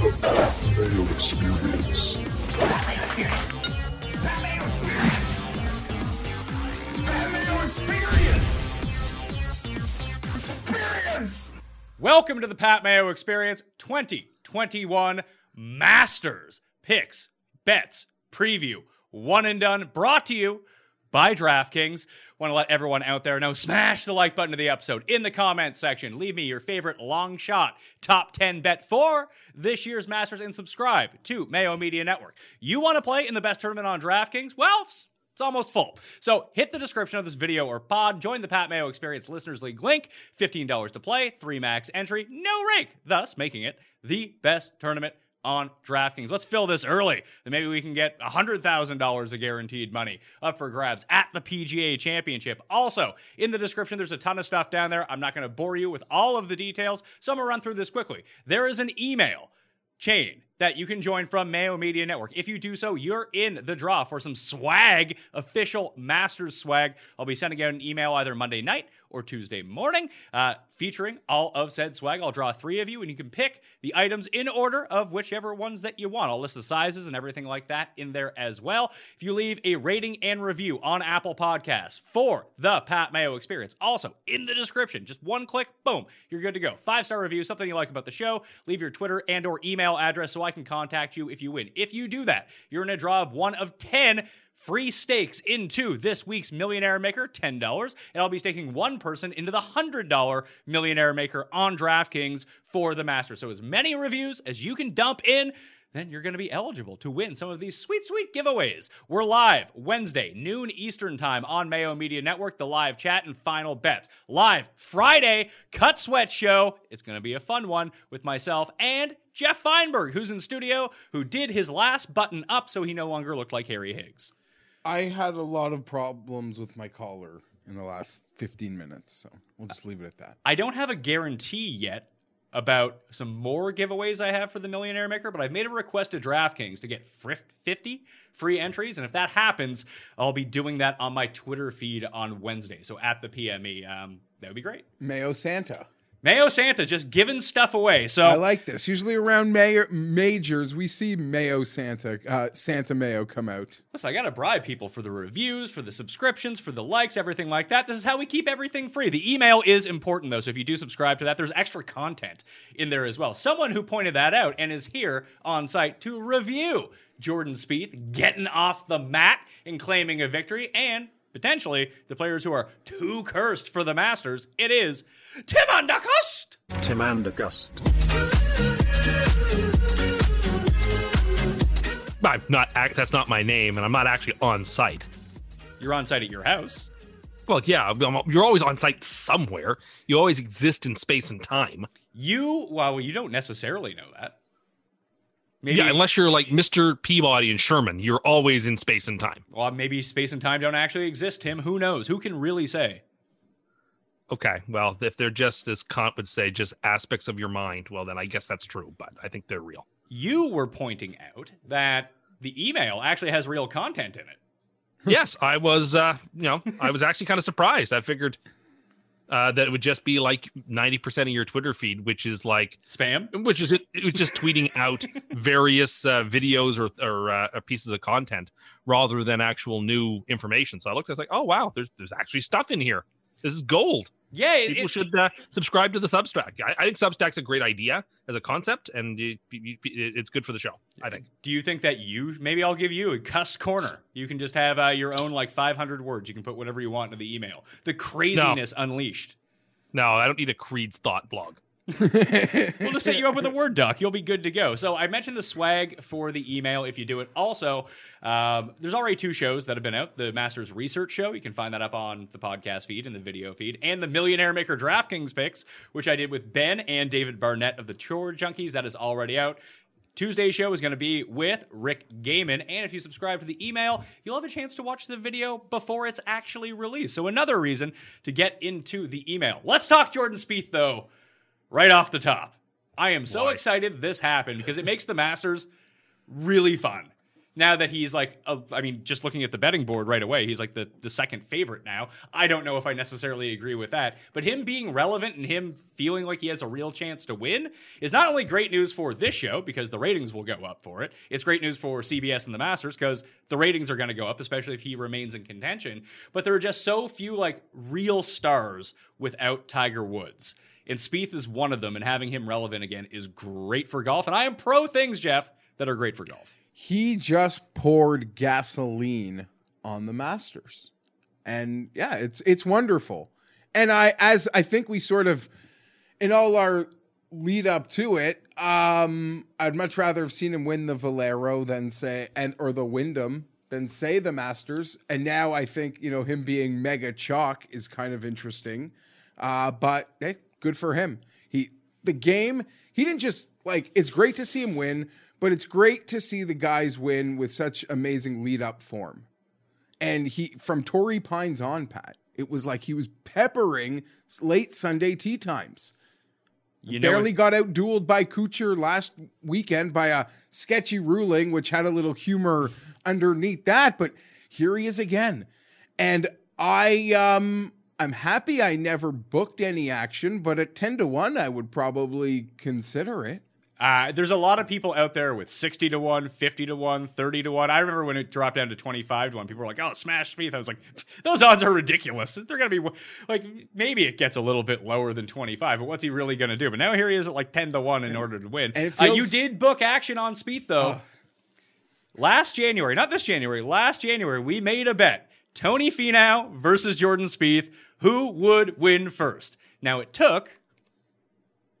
The Experience. Experience. Experience. Experience. Experience. Welcome to the Pat Mayo Experience 2021 Masters Picks, Bets, Preview, One and Done, brought to you by DraftKings. Want to let everyone out there know smash the like button to the episode in the comments section. Leave me your favorite long shot top 10 bet for this year's Masters and subscribe to Mayo Media Network. You want to play in the best tournament on DraftKings? Well, it's almost full. So hit the description of this video or pod, join the Pat Mayo Experience Listeners League link, $15 to play, three max entry, no rake, thus making it the best tournament on DraftKings. Let's fill this early. Then maybe we can get $100,000 of guaranteed money up for grabs at the PGA Championship. Also, in the description, there's a ton of stuff down there. I'm not going to bore you with all of the details, so I'm going to run through this quickly. There is an email chain that you can join from Mayo Media Network. If you do so, you're in the draw for some swag, official Masters swag. I'll be sending out an email either Monday night or Tuesday morning, uh, featuring all of said swag. I'll draw three of you, and you can pick the items in order of whichever ones that you want. I'll list the sizes and everything like that in there as well. If you leave a rating and review on Apple Podcasts for the Pat Mayo experience, also in the description, just one click, boom, you're good to go. Five star review, something you like about the show. Leave your Twitter and or email address so I can contact you if you win. If you do that, you're in a draw of one of 10 free stakes into this week's Millionaire Maker, $10. And I'll be staking one person into the $100 Millionaire Maker on DraftKings for the Master. So as many reviews as you can dump in, then you're going to be eligible to win some of these sweet, sweet giveaways. We're live Wednesday, noon Eastern Time on Mayo Media Network, the live chat and final bets. Live Friday, Cut Sweat Show. It's going to be a fun one with myself and Jeff Feinberg, who's in studio, who did his last button up so he no longer looked like Harry Higgs. I had a lot of problems with my collar in the last 15 minutes, so we'll just leave it at that. I don't have a guarantee yet about some more giveaways I have for the Millionaire Maker, but I've made a request to DraftKings to get 50 free entries. And if that happens, I'll be doing that on my Twitter feed on Wednesday. So at the PME, um, that would be great. Mayo Santa. Mayo Santa just giving stuff away. So I like this. Usually around mayor, majors, we see Mayo Santa, uh, Santa Mayo come out. Listen, I gotta bribe people for the reviews, for the subscriptions, for the likes, everything like that. This is how we keep everything free. The email is important though, so if you do subscribe to that, there's extra content in there as well. Someone who pointed that out and is here on site to review Jordan Spieth getting off the mat and claiming a victory, and potentially the players who are too cursed for the Masters. It is Tim Undercust. Tim Andergust. I'm not. act- That's not my name, and I'm not actually on site. You're on site at your house. Well, yeah, I'm- you're always on site somewhere. You always exist in space and time. You, well, you don't necessarily know that. Maybe, Yeah, unless you're like Mr. Peabody and Sherman, you're always in space and time. well, maybe space and time don't actually exist, Tim. Who knows? Who can really say? Okay, well, if they're just as Kant would say, just aspects of your mind, well, then I guess that's true. But I think they're real. You were pointing out that the email actually has real content in it. yes, I was. Uh, you know, I was actually kind of surprised. I figured uh, that it would just be like ninety percent of your Twitter feed, which is like Spam? which is it, it was just tweeting out various uh, videos or, or uh, pieces of content rather than actual new information. So I looked, I was like, oh wow, there's there's actually stuff in here. This is gold. Yeah, it, People it- should uh, subscribe to the Substack. I, I think Substack's a great idea as a concept, and it, it- it's good for the show. I think. do you think that you maybe I'll give you a cuss corner? You can just have uh, your own like 500 words. You can put whatever you want into the email. The craziness unleashed. No, I don't need a Creed's thought blog. We'll just set you up with a Word doc. You'll be good to go. So I mentioned the swag for the email if you do it. Also, um, there's already two shows that have been out. The Masters Research Show, you can find that up on the podcast feed and the video feed, and the Millionaire Maker DraftKings picks, which I did with Ben and David Barnett of the Chore Junkies. That is already out. Tuesday's show is going to be with Rick Gehman. And if you subscribe to the email, you'll have a chance to watch the video before it's actually released. So, another reason to get into the email. Let's talk Jordan Spieth, though right off the top. I am so excited this happened because it makes the Masters really fun. Now that he's like, a, I mean, just looking at the betting board right away, he's like the, the second favorite now. I don't know if I necessarily agree with that, but him being relevant and him feeling like he has a real chance to win is not only great news for this show because the ratings will go up for it, it's great news for CBS and the Masters because the ratings are going to go up, especially if he remains in contention. But there are just so few like real stars without Tiger Woods. And Spieth is one of them, and having him relevant again is great for golf. And I am pro things, Jeff, that are great for golf. He just poured gasoline on the Masters. And yeah, it's it's wonderful. And I as I think we sort of in all our lead up to it, um I'd much rather have seen him win the Valero than say and or the Wyndham than say the Masters. And now I think, you know, him being mega chalk is kind of interesting. Uh but hey, good for him. He the game, he didn't just like it's great to see him win, but it's great to see the guys win with such amazing lead up form. And he from Torrey Pines on, Pat, it was like he was peppering late Sunday tea times. You know, Barely got out dueled by Kuchar last weekend by a sketchy ruling, which had a little humor underneath that. But here he is again. And I um I'm happy I never booked any action, but at 10 to 1, I would probably consider it. Uh, there's a lot of people out there with 60 to 1, 50 to 1, 30 to 1. I remember when it dropped down to 25 to 1, people were like, oh, smash Spieth. I was like, those odds are ridiculous. They're going to be like, maybe it gets a little bit lower than 25, but what's he really going to do? But now here he is at like 10 to 1 in order to win. and it uh, you did book action on Spieth, though. Last January, not this January, last January, we made a bet Tony Finau versus Jordan Spieth. Who would win first? Now, it took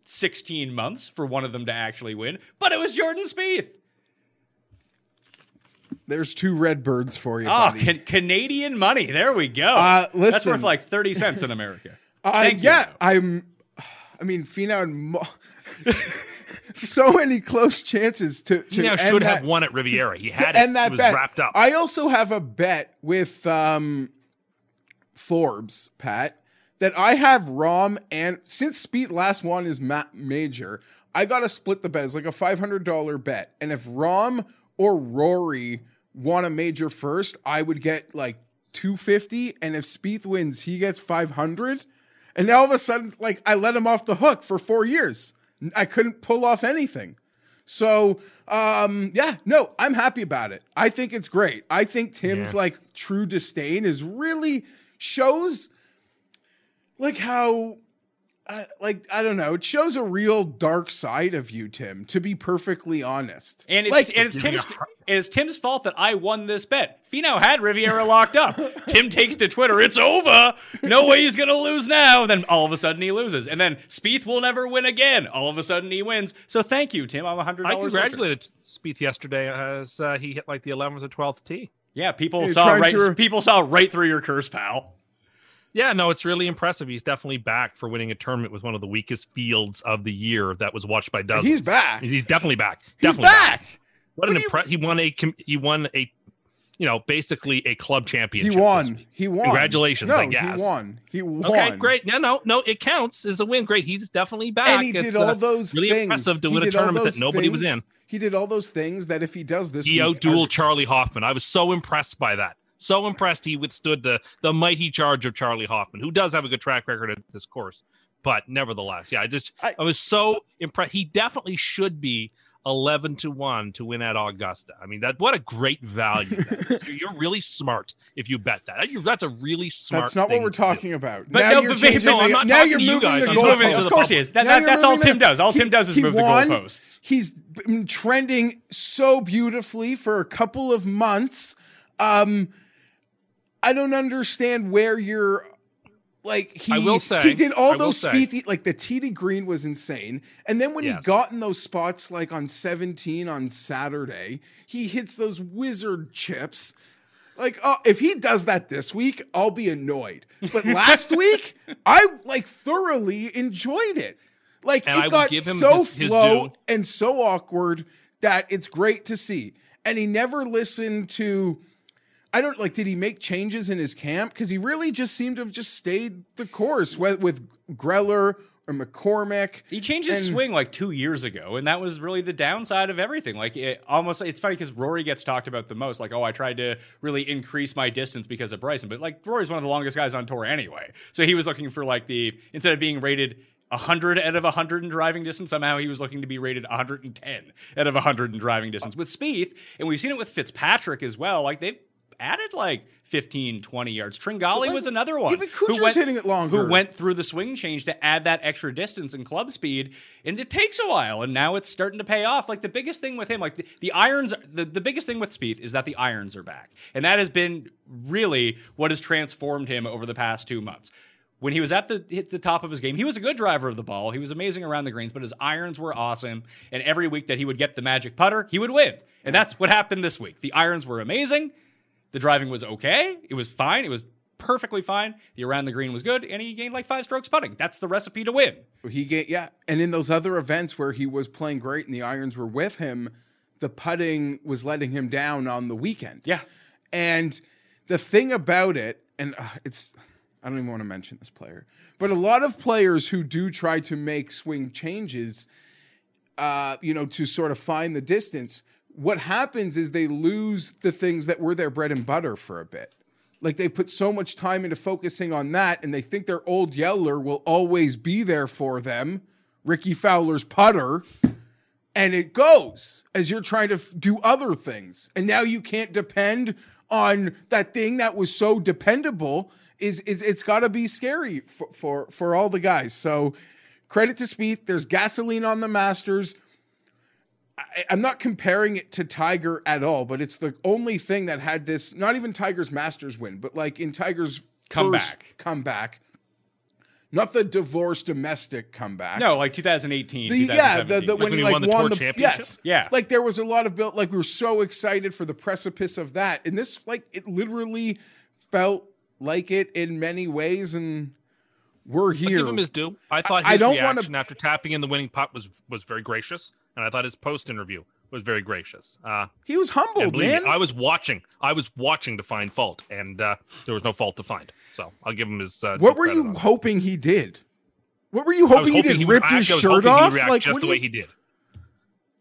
16 months for one of them to actually win, but it was Jordan Spieth. There's two red birds for you. Oh, buddy. can- Canadian money. There we go. Uh, That's worth like 30 cents in America. Uh, Thank you, yeah, though. I'm. I mean, Finau and Mo- so many close chances to. to He now end should that, have won at Riviera. He to had end that it was bet. wrapped up. I also have a bet with um, Forbes, Pat, that I have Rahm and since Spieth last one is ma- major, I got to split the bet. It's like a five hundred dollar bet, and if Rahm or Rory won a major first, I would get like two fifty, and if Spieth wins, he gets five hundred. And now all of a sudden, like I let him off the hook for four years. I couldn't pull off anything. So, um, yeah, no, I'm happy about it. I think it's great. I think Tim's Yeah. like true disdain is really shows like how uh, like I don't know, it shows a real dark side of you, Tim, to be perfectly honest. And it's like and it's Tim's it is Tim's fault that I won this bet. Finau had Riviera locked up. Tim takes to Twitter, "It's over. No way he's gonna lose now." Then all of a sudden he loses, and then Spieth will never win again. All of a sudden he wins. So thank you, Tim. I'm a hundred I congratulated Spieth yesterday as uh, he hit like the 11th or 12th tee. Yeah, people You're saw right. to- People saw right through your curse, pal. Yeah, no, it's really impressive. He's definitely back for winning a tournament with one of the weakest fields of the year that was watched by dozens. He's back. He's definitely back. He's Definitely back. What an What do you impress! He won a he won a you know basically a club championship. this won. He won. Congratulations, No, I guess. He won. He won. Okay, great. Yeah, no, no, it counts as a win. Great. He's definitely back. And he did all uh, those really things. impressive to He win a tournament that those nobody was in. He did all those things that if he does this, He outdueled are- Charley Hoffman. I was so impressed by that. So impressed he withstood the the mighty charge of Charley Hoffman, who does have a good track record at this course. But nevertheless, yeah, I just I, I- was so impressed. He definitely should be eleven to one to win at Augusta. I mean, that what a great value. that is. You're- You're really smart if you bet that. That- That's a really smart. That's not what we're to do. talking about. But now no, you're but- changing no, the- I'm not now you're to you moving guys. the I'm He's talking moving to to the of course he is. That, that, that's all Tim the- does. All he- Tim does is he move the goalposts. He's been trending so beautifully for a couple of months. Um, I don't understand where you're. Like he, I will say- he did all I those speed, like the TD green was insane, and then when he got in those spots, like on seventeen on Saturday, he hits those wizard chips. Like, oh, if he does that this week, I'll be annoyed. But last week, I like thoroughly enjoyed it. Like And it I got so his- his flow due. and so awkward that it's great to see. And he never listened to. I don't like. Did he make changes in his camp? Because he really just seemed to have just stayed the course with, with Greller or McCormick. He changed his And- swing like two years ago, and that was really the downside of everything. Like it almost, it's funny because Rory gets talked about the most. Like, oh, I tried to really increase my distance because of Bryson, but like Rory's one of the longest guys on tour anyway. So he was looking for like the instead of being rated. 100 out of 100 in driving distance. Somehow he was looking to be rated 110 out of 100 in driving distance with Spieth. And we've seen it with Fitzpatrick as well. Like they've added like 15, 20 yards. Tringale Like, was another one. even who Kuchar's went- hitting it longer. Who went through the swing change to add that extra distance and club speed, and it takes a while. And now it's starting to pay off. Like the biggest thing with him, like the, the irons, the, the biggest thing with Spieth is that the irons are back, and that has been really what has transformed him over the past two months. When he was at the hit the top of his game, he was a good driver of the ball. He was amazing around the greens, but his irons were awesome. And every week that he would get the magic putter, he would win. And that's what happened this week. The irons were amazing. The driving was okay. It was fine. It was perfectly fine. The around the green was good, and he gained like five strokes putting. That's the recipe to win. He get yeah, and in those other events where he was playing great and the irons were with him, the putting was letting him down on the weekend. Yeah. And the thing about it, and uh, it's, I don't even want to mention this player, but a lot of players who do try to make swing changes, uh, you know, to sort of find the distance, what happens is they lose the things that were their bread and butter for a bit. Like they put so much time into focusing on that, and they think their old yeller will always be there for them. Rickie Fowler's putter, and it goes as you're trying to f- do other things and now you can't depend on that thing that was so dependable is, is it's got to be scary for, for for all the guys so credit to Spieth there's gasoline on the Masters I, I'm not comparing it to Tiger at all but it's the only thing that had this not even Tiger's Masters win but like in Tiger's Comeback. first comeback not the divorce domestic comeback No, like 2018. the, yeah, the, the when when he he like won the won tour the championship? yes, Yeah. like there was a lot of built. Like we were so excited for the precipice of that, and this like it literally felt like it in many ways, and we're I'll here. give him his due. I thought I his don't wanna- reaction after tapping in the winning putt was was very gracious, and I thought his post interview was very gracious. Uh, he was humble, man. me, I was watching. I was watching to find fault, and uh, there was no fault to find. So I'll give him his. Uh, what were you on that. hoping he did? What were you was hoping, he did? would Rip his shirt off? Like just the way you- he did.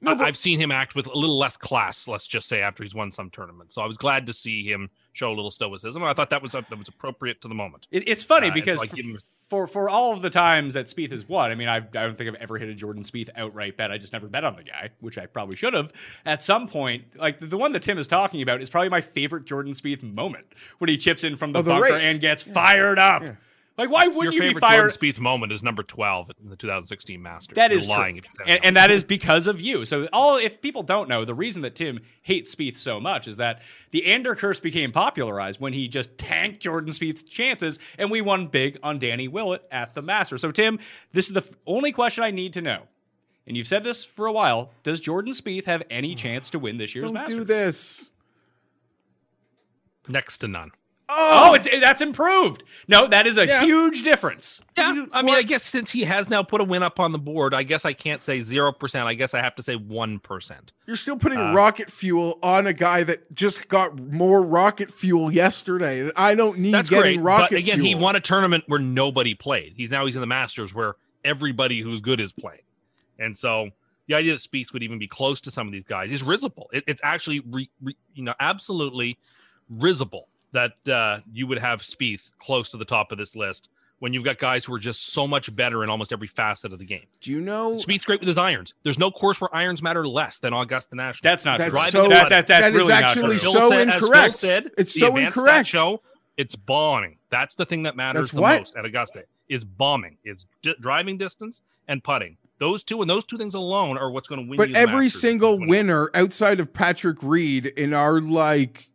No, but- I've seen him act with a little less class, let's just say, after he's won some tournaments. So I was glad to see him show a little stoicism. And I thought that was that was appropriate to the moment. It, it's funny Uh, because like f- even- for for all of the times that Spieth has won, I mean, I've, I don't think I've ever hit a Jordan Spieth outright bet. I just never bet on the guy, which I probably should have. At some point, like the, the one that Tim is talking about is probably my favorite Jordan Spieth moment when he chips in from the, Oh, the bunker rake. and gets fired up. Like, why wouldn't you be favorite fired? Jordan Spieth moment is number twelve in the 2016 Masters. That You're is lying true, if you said and, and that is because of you. So, all if people don't know, the reason that Tim hates Spieth so much is that the Ander curse became popularized when he just tanked Jordan Spieth's chances, and we won big on Danny Willett at the Masters. So, Tim, this is the f- only question I need to know, and you've said this for a while: Does Jordan Spieth have any chance to win this year's Don't Masters? do this. next to none. Oh, it's that's improved. No, that is a Yeah. huge difference. Yeah, I mean, I guess since he has now put a win up on the board, I guess I can't say zero percent. I guess I have to say one percent. You're still putting Uh, rocket fuel on a guy that just got more rocket fuel yesterday. I don't need That's getting great. rocket But again, he won a tournament where nobody played. He's now he's in the Masters where everybody who's good is playing, and so the idea that Spieth would even be close to some of these guys is risible. It, it's actually re, re, you know absolutely risible that uh, you would have Spieth close to the top of this list when you've got guys who are just so much better in almost every facet of the game. Do you know? Spieth's great with his irons. There's no course where irons matter less than Augusta National. That's not That's true. Driving so. that, that, that's that is really not actually true. Phil so said- as incorrect. said, It's so incorrect. Show it's bombing. That's the thing that matters That's the what? most at Augusta is bombing. It's d- driving distance and putting. Those two and those two things alone are what's going to win. But you the every Masters single winner outside of Patrick Reed in our like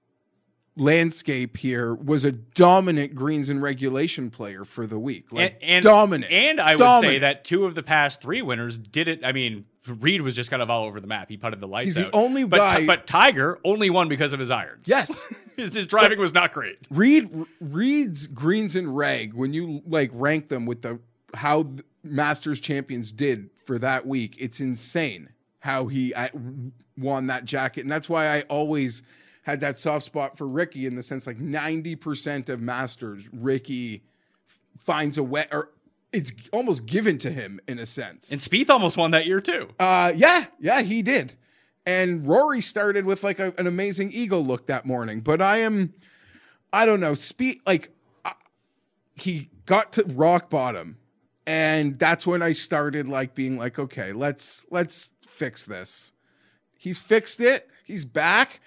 landscape here was a dominant greens and regulation player for the week. Like and, and dominant. And I would say that two of the past three winners did it. I mean, Reed was just kind of all over the map. He putted the lights He's the out. only but, guy- but Tiger only won because of his irons. Yes. his, his driving was not great. Reed Reed's greens and reg when you like rank them with the how the Masters champions did for that week, it's insane how he uh, I, won that jacket, and that's why I always had that soft spot for Ricky in the sense like ninety percent of Masters, Ricky finds a way or it's almost given to him in a sense. And Spieth almost won that year too. Uh, yeah, yeah, he did. And Rory started with like a, an amazing eagle look that morning. But I am, I don't know, Spieth like uh, he got to rock bottom, and that's when I started like being like, okay, let's let's fix this. He's fixed it. He's back.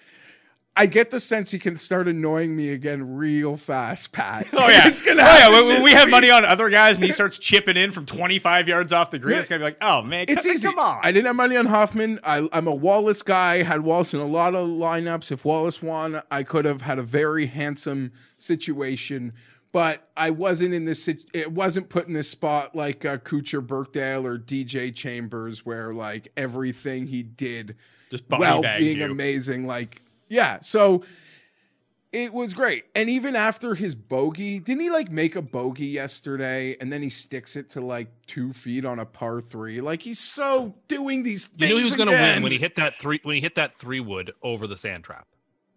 I get the sense he can start annoying me again real fast, Pat. Oh yeah, it's gonna. Oh, yeah, happen when, when we have week. money on other guys and he starts chipping in from 25 yards off the green, Yeah. it's gonna be like, oh man, It's come, easy. Come on. I didn't have money on Hoffman. I, I'm a Wallace guy. Had Wallace in a lot of lineups. If Wallace won, I could have had a very handsome situation. But I wasn't in this. It wasn't put in this spot like uh, Kuchar, Burkdale, or DJ Chambers, where like everything he did, Just body well, being you. amazing. Like yeah, so it was great. And even after his bogey, didn't he like make a bogey yesterday and then he sticks it to like two feet on a par three? Like he's so doing these You things. knew he was going to win when he hit that three when he hit that three wood over the sand trap.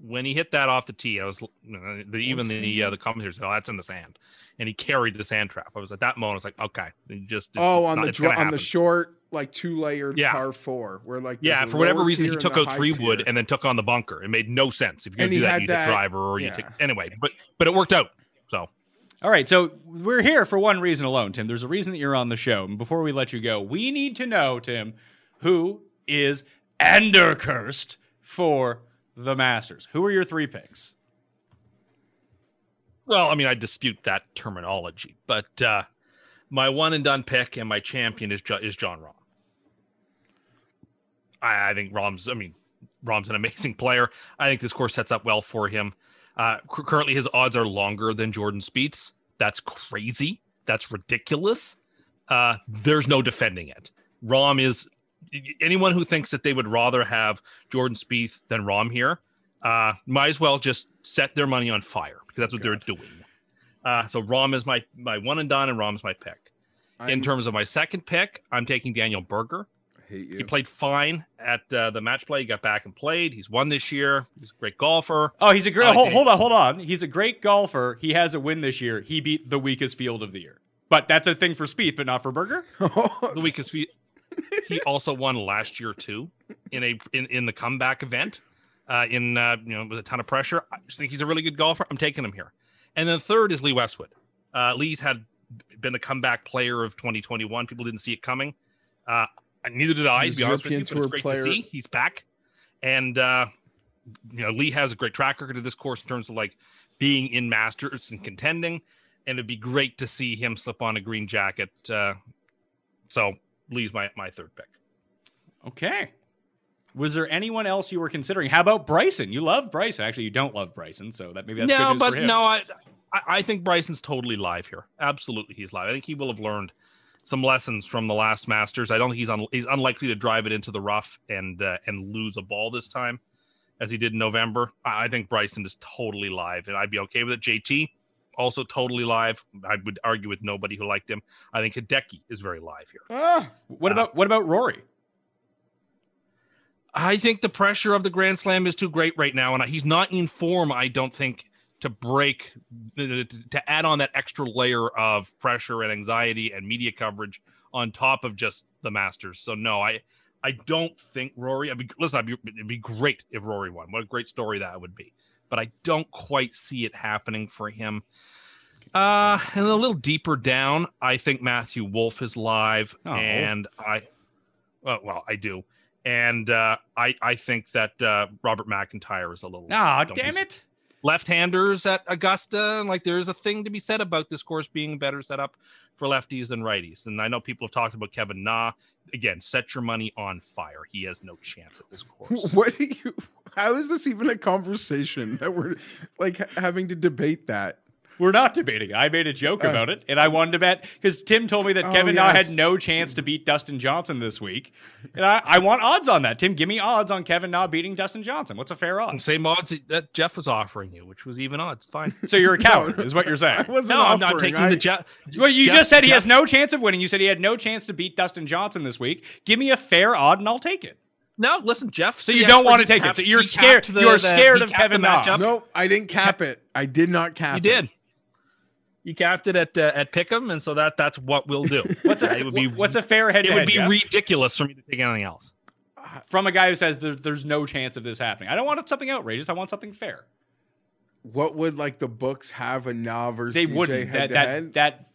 When he hit that off the tee, I was the, even the uh, the commentators said, "Oh, that's in the sand," and he carried the sand trap. I was at that moment, I was like, "Okay, he just Oh, on not- the dr- on the short, like two layered Yeah. par four, where like Yeah, for whatever reason, he took the out high three tier. wood and then took on the bunker. It made no sense. If you're going to he do that, you need that- a driver or you take anyway. But but it worked out. So All right, so we're here for one reason alone, Tim. There's a reason that you're on the show. And before we let you go, we need to know, Tim, who is Endercursed for the Masters. Who are your three picks? Well, I mean, I dispute that terminology, but uh, my one and done pick and my champion is is Jon Rahm. I, I think Rahm's. I mean, Rahm's an amazing player. I think this course sets up well for him. Uh, cu- currently, his odds are longer than Jordan Spieth's. That's crazy. That's ridiculous. Uh, there's no defending it. Rahm is anyone who thinks that they would rather have Jordan Spieth than Rahm here. Uh, might as well just set their money on fire because that's what they're doing. Uh, so Rahm is my my one and done, and Rahm is my pick. In I'm- terms of my second pick, I'm taking Daniel Berger. He played fine at uh, the match play. He got back and played. He's won this year. He's a great golfer. Oh, he's a great. Hold, hold on, hold on. He's a great golfer. He has a win this year. He beat the weakest field of the year. But that's a thing for Spieth, but not for Berger. The weakest feet. He also won last year too in a in, in the comeback event. uh, in uh, you know with a ton of pressure. I just think he's a really good golfer. I'm taking him here. And then third is Lee Westwood. Uh, Lee's had been the comeback player of 2021. People didn't see it coming. Uh, neither did I. He's To be honest with you, European but it's great player. to see he's back. And uh, you know, Lee has a great track record of this course in terms of like being in Masters and contending. And it'd be great to see him slip on a green jacket. Uh, so Lee's my my third pick. Okay. Was there anyone else you were considering? How about Bryson? You love Bryson. Actually, you don't love Bryson, so that maybe that's good no, news but for him. no, I, I I think Bryson's totally live here. Absolutely, he's live. I think he will have learned some lessons from the last Masters. I don't think he's un, he's unlikely to drive it into the rough and uh, and lose a ball this time, as he did in November. I, I think Bryson is totally live, and I'd be okay with it. JT also totally live. I would argue with nobody who liked him. I think Hideki is very live here. Ah, What about what about Rory? I think the pressure of the Grand Slam is too great right now, and he's not in form. I don't think to break to add on that extra layer of pressure and anxiety and media coverage on top of just the Masters. So no, I I don't think Rory. I mean, listen, I'd be, it'd be great if Rory won. What a great story that would be. But I don't quite see it happening for him. Uh, and a little deeper down, I think Matthew Wolff is live, Oh. and I, well, well, I do, and uh, I I think that uh, Robert MacIntyre is a little. Ah, don't damn it. Left-handers at Augusta, like there's a thing to be said about this course being better set up for lefties than righties. And I know people have talked about Kevin Na. Again, set your money on fire. He has no chance at this course. what do you? How is this even a conversation that we're like having to debate that? We're not debating. I made a joke uh. about it, and I wanted to bet because Tim told me that Oh, Kevin Na yes. had no chance to beat Dustin Johnson this week, and I, I want odds on that. Tim, give me odds on Kevin Na beating Dustin Johnson. What's a fair odds? Same odds that Jeff was offering you, which was even odds. Fine. So you're a coward, is what you're saying. I wasn't No, I'm not taking I- the Jeff. Well, you Jeff- just said he Jeff- has no chance of winning. You said he had no chance to beat Dustin Johnson this week. Give me a fair odd, and I'll take it. No, listen, Jeff. So you don't want to take it. So you're scared. You're scared of Kevin Na. No, I didn't cap it. I did not cap it. You it. did. You capped it at uh, at Pick'em, and so that that's what we'll do. What's a it would be what's a fair head it would be Jeff? ridiculous for me to take anything else. from a guy who says there, there's no chance of this happening? I don't want something outrageous. I want something fair. What would like the books have a Na versus They DJ wouldn't. head That to that head? that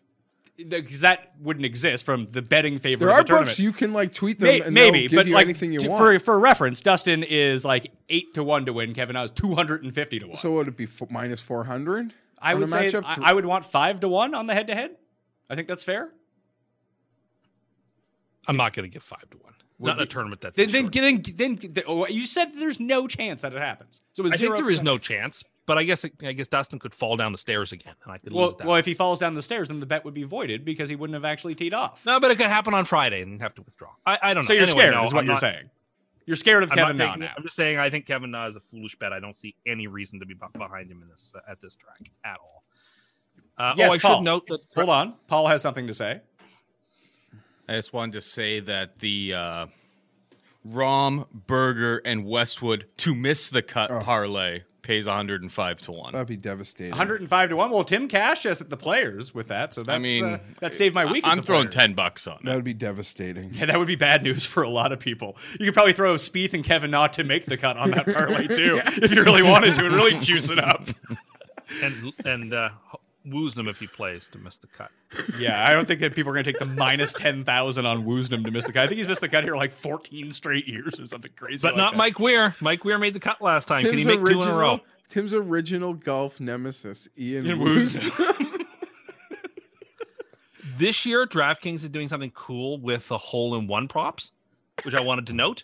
because that wouldn't exist from the betting favor There of are the tournament. books you can like tweet them May- and maybe, give but you like anything you to- want. for for reference, Dustin is like eight to one to win. Kevin Na is two hundred and fifty to one. so would it be f- minus four hundred? I would say matchup? I, I would want five to one on the head to head. I think that's fair. I'm not going to give five to one. Would Not in a you- tournament that's Then, short. then, then, then, oh, you said there's no chance that it happens. So it was I think zero there is no chance, but I guess I guess Dustin could fall down the stairs again, and I could lose Well, that. well, if he falls down the stairs, then the bet would be voided because he wouldn't have actually teed off. no, but it could happen on Friday, and you have to withdraw. I, I don't know. so you're Anyway, scared, no, is what I'm you're not- saying. You're scared of I'm Kevin Na now. I'm just saying I think Kevin Na is a foolish bet. I don't see any reason to be be- behind him in this uh, at this track at all. Uh, Yes, oh, I Paul. should note that Hold on, Paul has something to say. I just wanted to say that the uh, Rahm, Berger, and Westwood to miss the cut Oh. parlay pays 105 to 1. That'd be devastating. 105 to one. Well, Tim Cash has at the players with that, so that's I mean, uh, that saved my week. I- at I'm the throwing Players. 10 bucks on That would be devastating. Yeah, that would be bad news for a lot of people. You could probably throw Spieth and Kevin Na to make the cut on that parlay too, if you really wanted to, and really juice it up. and and uh, Woosnam if he plays to miss the cut. Yeah, I don't think that people are going to take the minus ten thousand on Woosnam to miss the cut. I think he's missed the cut here like fourteen straight years or something crazy. But like not that. Mike Weir. Mike Weir made the cut last time. Can Tim's he make two in a row? original, Tim's original golf nemesis, Ian And Woos. Woos. This year, DraftKings is doing something cool with the hole in one props, which I wanted to note.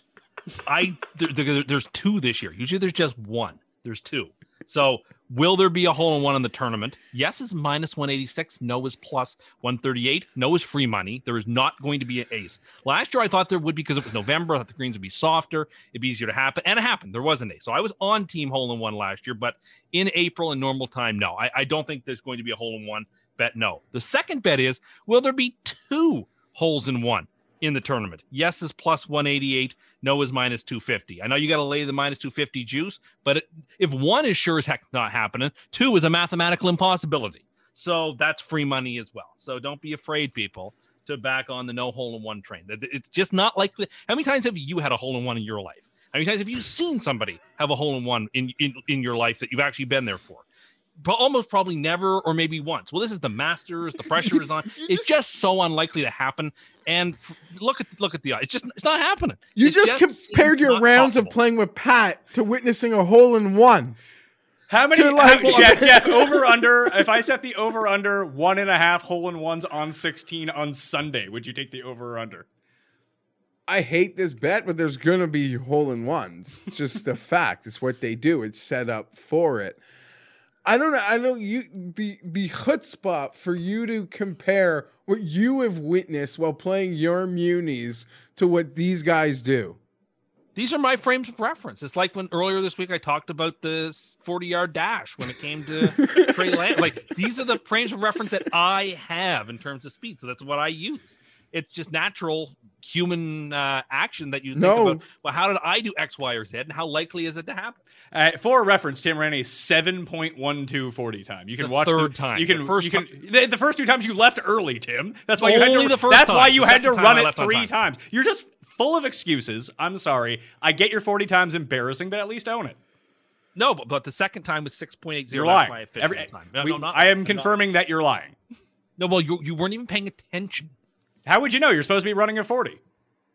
I there, there- there's two this year. Usually there's just one. There's two. So will there be a hole in one in the tournament? Yes is minus 186. No is plus 138. No is free money. There is not going to be an ace. Last year I thought there would be because it was November. I thought the greens would be softer. It'd be easier to happen. And it happened. There was an ace. So I was on team hole in one last year, but in April in normal time, no. I, I don't think there's going to be a hole in one bet. No. The second bet is will there be two holes in one? in the tournament. Yes is plus 188. No is minus 250. I know you got to lay the minus 250 juice, but it, if one is sure as heck not happening, two is a mathematical impossibility. So that's free money as well. So don't be afraid, people, to back on the no hole in one train. It's just not likely. How many times have you had a hole in one in your life? How many times have you seen somebody have a hole in one in, in in your life that you've actually been there for? But almost probably never, or maybe once. Well, this is the Masters. The pressure is on. It's just so unlikely to happen. And f- look at look at the it's just it's not happening. You It just, compared your rounds possible. of playing with Pat to witnessing a hole in one. How many? To, like- how- Jeff, Jeff, over under. If I set the over under one and a half hole in ones on 16 on Sunday, would you take the over or under? I hate this bet, but there's gonna be hole in ones. It's just a fact. It's what they do. It's set up for it. I don't know. I know you the the chutzpah for you to compare what you have witnessed while playing your munis to what these guys do. These are my frames of reference. It's like when earlier this week I talked about the 40 yard dash when it came to Trey Lance. Like these are the frames of reference that I have in terms of speed. So that's what I use. It's just natural human uh, action that you think No. about. Well, how did I do X, Y, or Z, and how likely is it to happen? Uh, for reference, Tim ran a 7.12 40 time. You can The watch third the, time. You can The first you can the, the first two times you left early, Tim. That's why you Only had to, the first That's why you The had to run it three time. times. You're just full of excuses. I'm sorry. I get your 40 times embarrassing, but at least own it. No, but, but the second time was 6.80. You're That's lying. my official Every- time. No, we- no, not, I am not- confirming that you're lying. No, well, you, you weren't even paying attention. How would you know? You're supposed to be running a 40.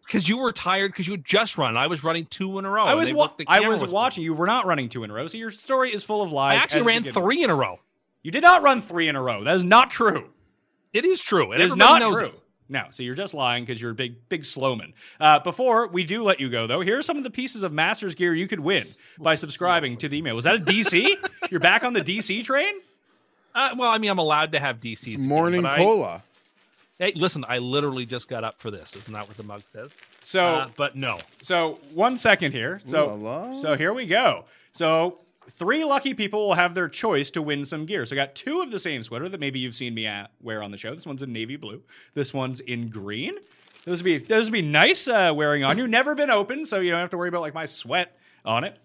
Because you were tired because you had just run. I was running two in a row. I was wa- the I camera was working. watching. You were not running two in a row, so your story is full of lies. I actually ran three in a row. You did not run three in a row. That is not true. It is true. and It is not true. it. No, so you're just lying because you're a big, big slowman. Uh, before we do let you go, though, here are some of the pieces of Masters gear you could win by subscribing to the email. Was that a DC? you're back on the DC train? Uh, well, I mean, I'm allowed to have DCs. again, Morning but I- cola. Hey, listen, I literally just got up for this. Isn't that what the mug says? So, Uh, but no. so one second here. So, Ooh la la. so here we go. So three lucky people will have their choice to win some gear. So I got two of the same sweater that maybe you've seen me at, wear on the show. This one's in navy blue. This one's in green. Those would be those would be nice uh, wearing on you. Never been open, so you don't have to worry about like my sweat on it.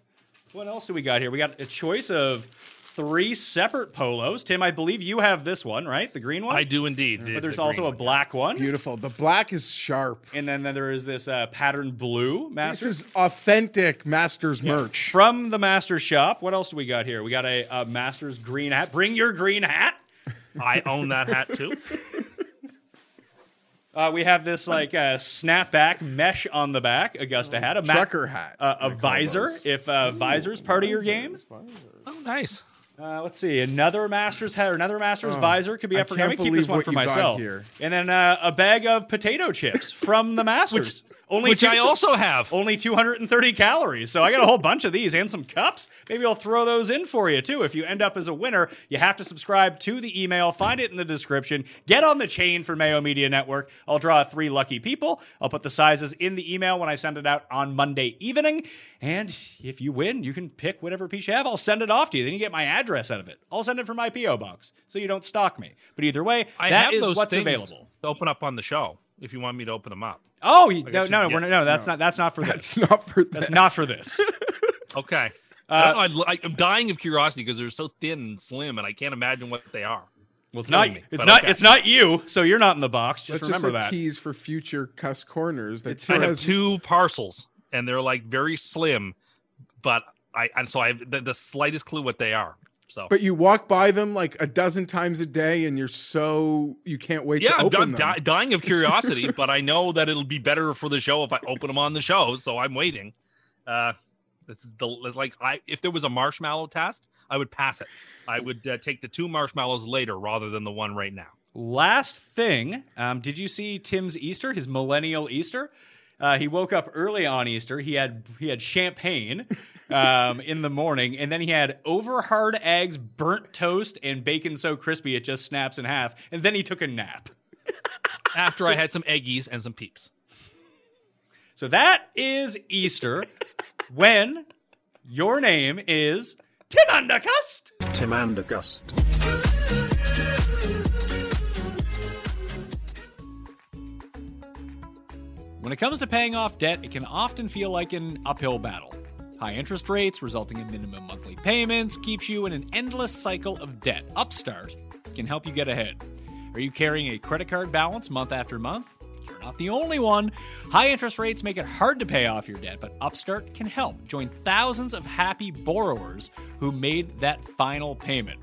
What else do we got here? We got a choice of three separate polos. Tim, I believe you have this one, right? The green one. I do indeed. the- But there's the also a black one, Beautiful. The black is sharp. and then, then there is this uh, pattern blue This is authentic Masters merch. From the Masters shop. What else do we got here? We got a, a Masters green hat. Bring your green hat. I own that hat too. Uh, we have this like uh, snapback mesh on the back. Augusta hat. A ma- Trucker hat. Uh, a visor. those. If uh, visor's part of your game. Oh, nice. Uh, let's see. Another Masters hat or another Masters visor could be up for can't grabs. Keep this one for myself. here. And then uh, a bag of potato chips from the Masters. Only Which two- I also have. Only 230 calories. So I got a whole bunch of these and some cups. Maybe I'll throw those in for you too. If you end up as a winner, you have to subscribe to the email. Find it in the description. Get on the chain for Mayo Media Network. I'll draw three lucky people. I'll put the sizes in the email when I send it out on Monday evening. And if you win, you can pick whatever piece you have. I'll send it off to you. Then you get my address out of it. I'll send it from my P.O. box so you don't stalk me. But either way, I that have is what's available. to open up on the show if you want me to open them up. Oh, you, no, got no, two we're, no, gifts. that's not that's not for this. It's not for That's this. not for this. Okay. Uh, I I, I'm dying of curiosity because they're so thin and slim, and I can't imagine what they are. Well, it's not. me, it's not. okay. It's not you. So you're not in the box. Just That's just remember a that. tease for future cuss corners. That I have two parcels, and they're like very slim, but I and so I have the, the slightest clue what they are. So But you walk by them like a dozen times a day, and you're so you can't wait yeah, to I'm, open I'm them. di- dying of curiosity, but I know that it'll be better for the show if I open them on the show. So I'm waiting. Uh, this is the like I if there was a marshmallow test, I would pass it. I would uh, take the two marshmallows later rather than the one right now. Last thing, um, did you see Tim's Easter? His millennial Easter. Uh, he woke up early on Easter. He had he had champagne um, in the morning, and then he had over hard eggs, burnt toast, and bacon so crispy it just snaps in half. And then he took a nap. After I had some eggies and some peeps. So that is Easter. when your name is Tim Undercust. Tim Andergust. When it comes to paying off debt, it can often feel like an uphill battle. High interest rates, resulting in minimum monthly payments, keeps you in an endless cycle of debt. Upstart can help you get ahead. Are you carrying a credit card balance month after month? You're not the only one. High interest rates make it hard to pay off your debt, but Upstart can help. Join thousands of happy borrowers who made that final payment.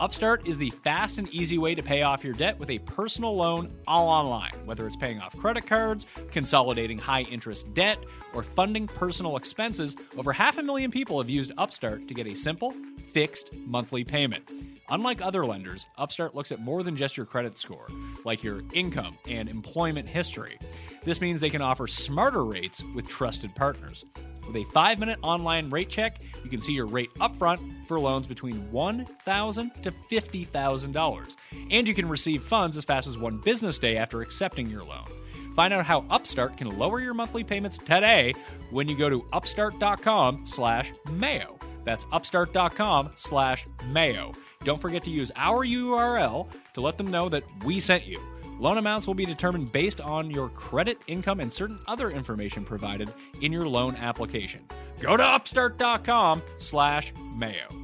Upstart is the fast and easy way to pay off your debt with a personal loan all online. Whether it's paying off credit cards, consolidating high interest debt, or funding personal expenses, over half a million people have used Upstart to get a simple, fixed monthly payment. Unlike other lenders, Upstart looks at more than just your credit score, like your income and employment history. This means they can offer smarter rates with trusted partners. With a five minute online rate check, you can see your rate upfront for loans between $1,000 to $50,000. And you can receive funds as fast as one business day after accepting your loan. Find out how Upstart can lower your monthly payments today when you go to upstart.com slash mayo. That's upstart.com slash mayo. Don't forget to use our URL to let them know that we sent you. Loan amounts will be determined based on your credit, income, and certain other information provided in your loan application. Go to upstart.com slash mayo.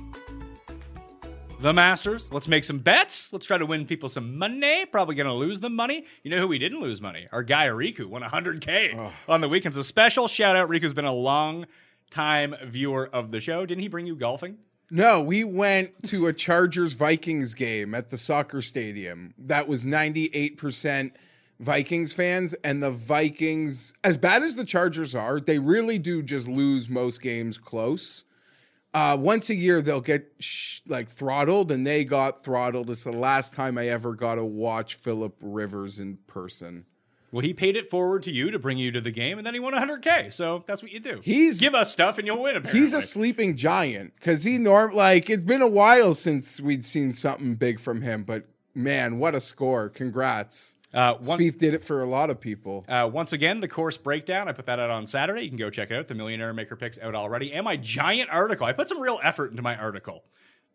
The Masters. Let's make some bets. Let's try to win people some money. Probably going to lose them money. You know who we didn't lose money? Our guy Riku won 100K on the weekends. A special shout out. Riku's been a long time viewer of the show. Didn't he bring you golfing? No, we went to a Chargers Vikings game at the soccer stadium. That was 98% Vikings fans. And the Vikings, as bad as the Chargers are, they really do just lose most games close. Uh, once a year, they'll get sh- like throttled, and they got throttled. It's the last time I ever got to watch Philip Rivers in person. Well, he paid it forward to you to bring you to the game, and then he won 100K. So that's what you do. He's- give us stuff, and you'll win. Apparently, He's a sleeping giant because he norm like it's been a while since we'd seen something big from him. But man, what a score! Congrats. Uh, one- Spieth did it for a lot of people. Uh, once again, the course breakdown. I put that out on Saturday. You can go check it out. The Millionaire Maker picks out already, and my giant article. I put some real effort into my article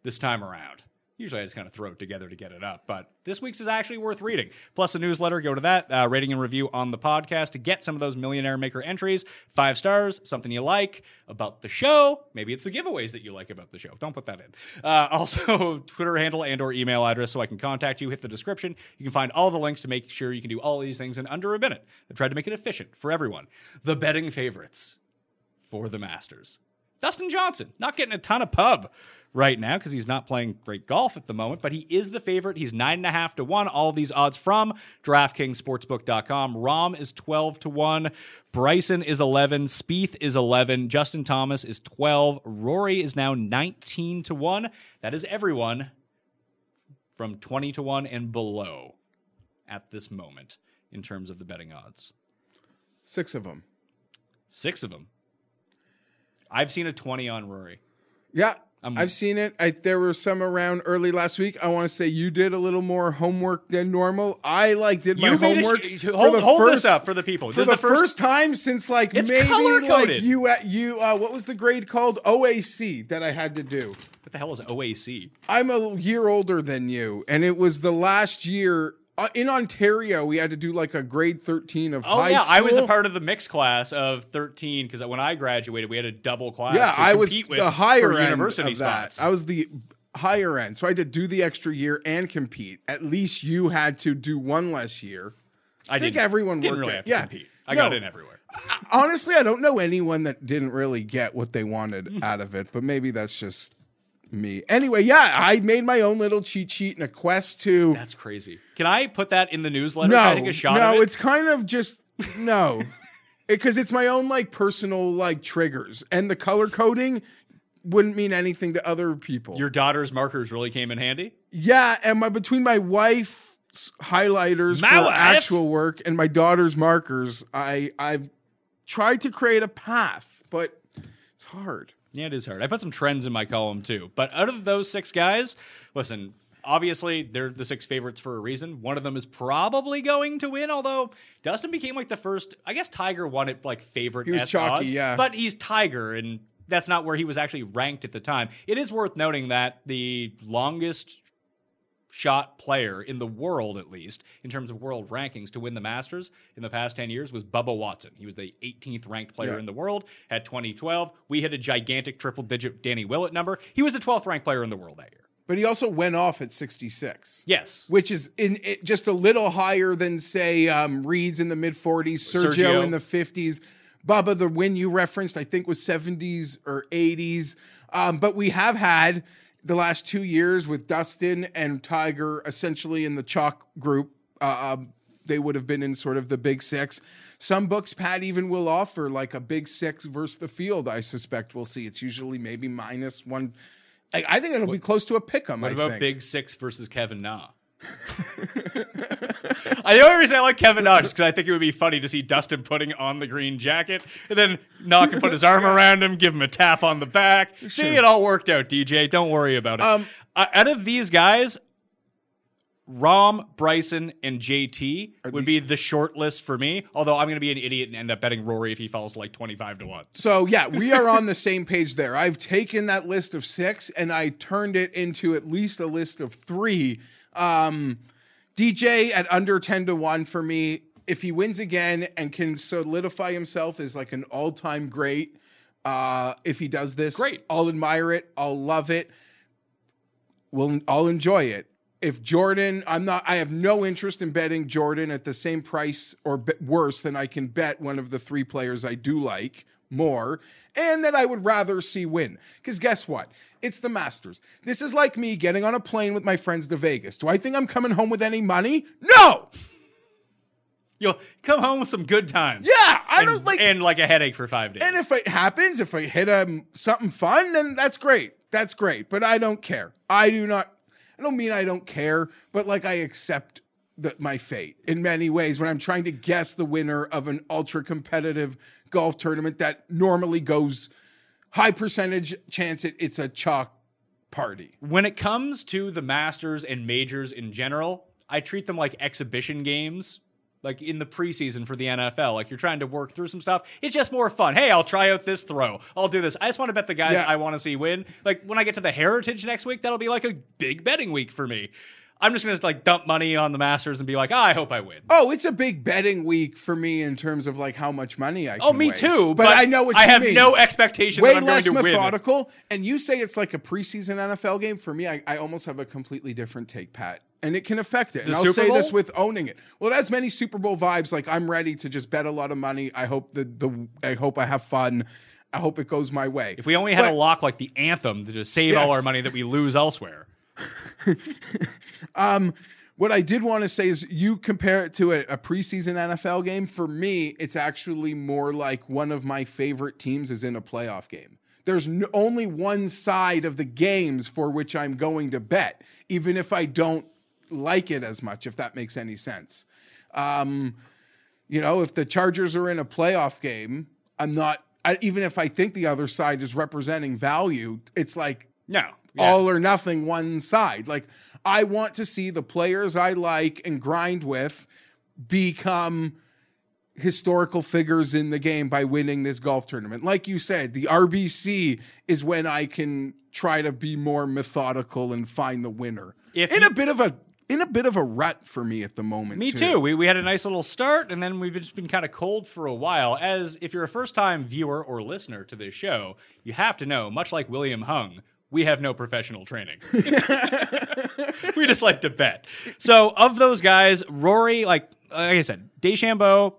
this time around. Usually, I just kind of throw it together to get it up, but this week's is actually worth reading. Plus, the newsletter. Go to that uh, rating and review on the podcast to get some of those Millionaire Maker entries. Five stars, something you like about the show. Maybe it's the giveaways that you like about the show. Don't put that in. Uh, also, Twitter handle and or email address so I can contact you. Hit the description. You can find all the links to make sure you can do all these things in under a minute. I tried to make it efficient for everyone. The betting favorites for the Masters. Dustin Johnson, not getting a ton of pub right now because he's not playing great golf at the moment, but he is the favorite. He's nine and a half to one. All these odds from DraftKingsSportsbook.com. Rahm is 12 to one. Bryson is 11. Spieth is 11. Justin Thomas is 12. Rory is now 19 to one. That is everyone from 20 to one and below at this moment in terms of the betting odds. Six of them. Six of them. I've seen a 20 on Rory. Yeah, I'm- I've seen it. I, there were some around early last week. I want to say you did a little more homework than normal. I like did my made a homework. for the hold this first- up for the people. For This is the, first- first time since like maybe like you at you. Uh, what was the grade called? OAC that I had to do. What the hell is OAC? I'm a year older than you, and it was the last year uh, in Ontario. We had to do like a grade 13 of Oh yeah, school. I was a part of the mixed class of 13 because when I graduated, we had a double class. Yeah, I was with the higher end university of that. I was the higher end, so I had to do the extra year and compete. At least you had to do one less year. I think didn't- everyone didn't worked really it. Yeah. compete. I No. got in everywhere. Honestly, I don't know anyone that didn't really get what they wanted Mm. out of it, but maybe that's just me. Anyway, yeah, I made my own little cheat sheet and a quest to. That's crazy. Can I put that in the newsletter? no, take a shot no, it? it's kind of just no, because it's my own like personal like triggers, and the color coding wouldn't mean anything to other people. Your daughter's markers really came in handy. Yeah, and my between my wife's highlighters My for wife? actual work and my daughter's markers, I I've tried to create a path, but it's hard. Yeah, it is hard. I put some trends in my column too. But out of those six guys, listen, obviously they're the six favorites for a reason. One of them is probably going to win, although Dustin became like the first. I guess Tiger won it like favorite. He was chalky, odds, yeah. But he's Tiger, and that's not where he was actually ranked at the time. It is worth noting that the longest shot player in the world, at least in terms of world rankings, to win the Masters in the past 10 years was Bubba Watson. He was the 18th ranked player Yeah. in the world at 2012. We hit a gigantic triple digit Danny Willett number. He was the 12th ranked player in the world that year. but he also went off at 66. Yes. Which is in it, just a little higher than say um, Reed's in the mid 40s, Sergio, Sergio. in the 50s, Bubba the win you referenced I think was 70s or 80s. Um, but we have had the last two years with Dustin and Tiger essentially in the chalk group. Uh, um, they would have been in sort of the big six. Some books, Pat, even will offer like a big six versus the field. I suspect we'll see. It's usually maybe minus one. I, I think it'll be close to a pick 'em. What I about think. Big Six versus Kevin Na? I the only reason I like Kevin Na is because I think it would be funny to see Dustin putting on the green jacket, and then Na can put his arm around him, give him a tap on the back. See, it all worked out, DJ. Don't worry about it. Um, Uh, out of these guys, Rahm, Bryson, and JT would be the short list for me. Although I'm going to be an idiot and end up betting Rory if he falls like 25 to one. So yeah, we are on the same page there. I've taken that list of six and I turned it into at least a list of three. Um, DJ at under 10 to 1 for me. If he wins again and can solidify himself as like an all-time great, uh, if he does this, Great. I'll admire it. I'll love it. We'll, I'll enjoy it. If Jordan, I'm not, I have no interest in betting Jordan at the same price or be, worse than I can bet one of the three players I do like more and that I would rather see win. Because guess what? It's the Masters. This is like me getting on a plane with my friends to Vegas. Do I think I'm coming home with any money? No. You'll come home with some good times. Yeah, I and, don't like- and like a headache for five days. And if it happens, if I hit um, something fun, then that's great. That's great. But I don't care. I do not. I don't mean I don't care, but like I accept the, my fate in many ways when I'm trying to guess the winner of an ultra competitive golf tournament that normally goes high percentage chance it, it's a chalk party. when it comes to the Masters and majors in general, I treat them like exhibition games. Like in the preseason for the NFL, like you're trying to work through some stuff. It's just more fun. Hey, I'll try out this throw. I'll do this. I just want to bet the guys Yeah. I want to see win. Like when I get to the Heritage next week, that'll be like a big betting week for me. I'm just gonna like dump money on the Masters and be like, ah, I hope I win. Oh, it's a big betting week for me in terms of like how much money I can Oh, me waste. too. But, I know what I you have mean. no expectation way less going to win. methodical. And you say it's like a preseason NFL game. For me, I, I almost have a completely different take, Pat. And it can affect it. The and I'll Super say this with owning it. Well, it has many Super Bowl vibes. Like I'm ready to just bet a lot of money. I hope the the I hope I have fun. I hope it goes my way. If we only had But- a lock like the anthem to just save all our money that we lose elsewhere. What I did want to say is you compare it to a, a preseason NFL game. For me, it's actually more like one of my favorite teams is in a playoff game. There's only one side of the games for which I'm going to bet, even if I don't like it as much, if that makes any sense. Um, you know, if the Chargers are in a playoff game, I'm not, I, even if I think the other side is representing value, it's like No. All or nothing one side. Like I want to see the players I like and grind with become historical figures in the game by winning this golf tournament. Like you said, the RBC is when I can try to be more methodical and find the winner. If in you- a bit of a in a bit of a rut for me at the moment. Me too. We, we had a nice little start, and then we've just been kind of cold for a while. As if you're a first time viewer or listener to this show, you have to know, much like William Hung, we have no professional training. we just like to bet. So, of those guys, Rory, like, like I said, DeChambeau,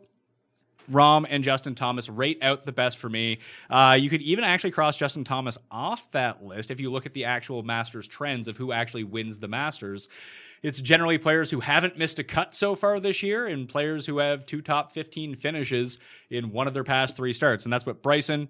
Rahm and Justin Thomas rate out the best for me. Uh, you could even actually cross Justin Thomas off that list if you look at the actual Masters trends of who actually wins the Masters. It's generally players who haven't missed a cut so far this year and players who have two top 15 finishes in one of their past three starts. And that's what Bryson,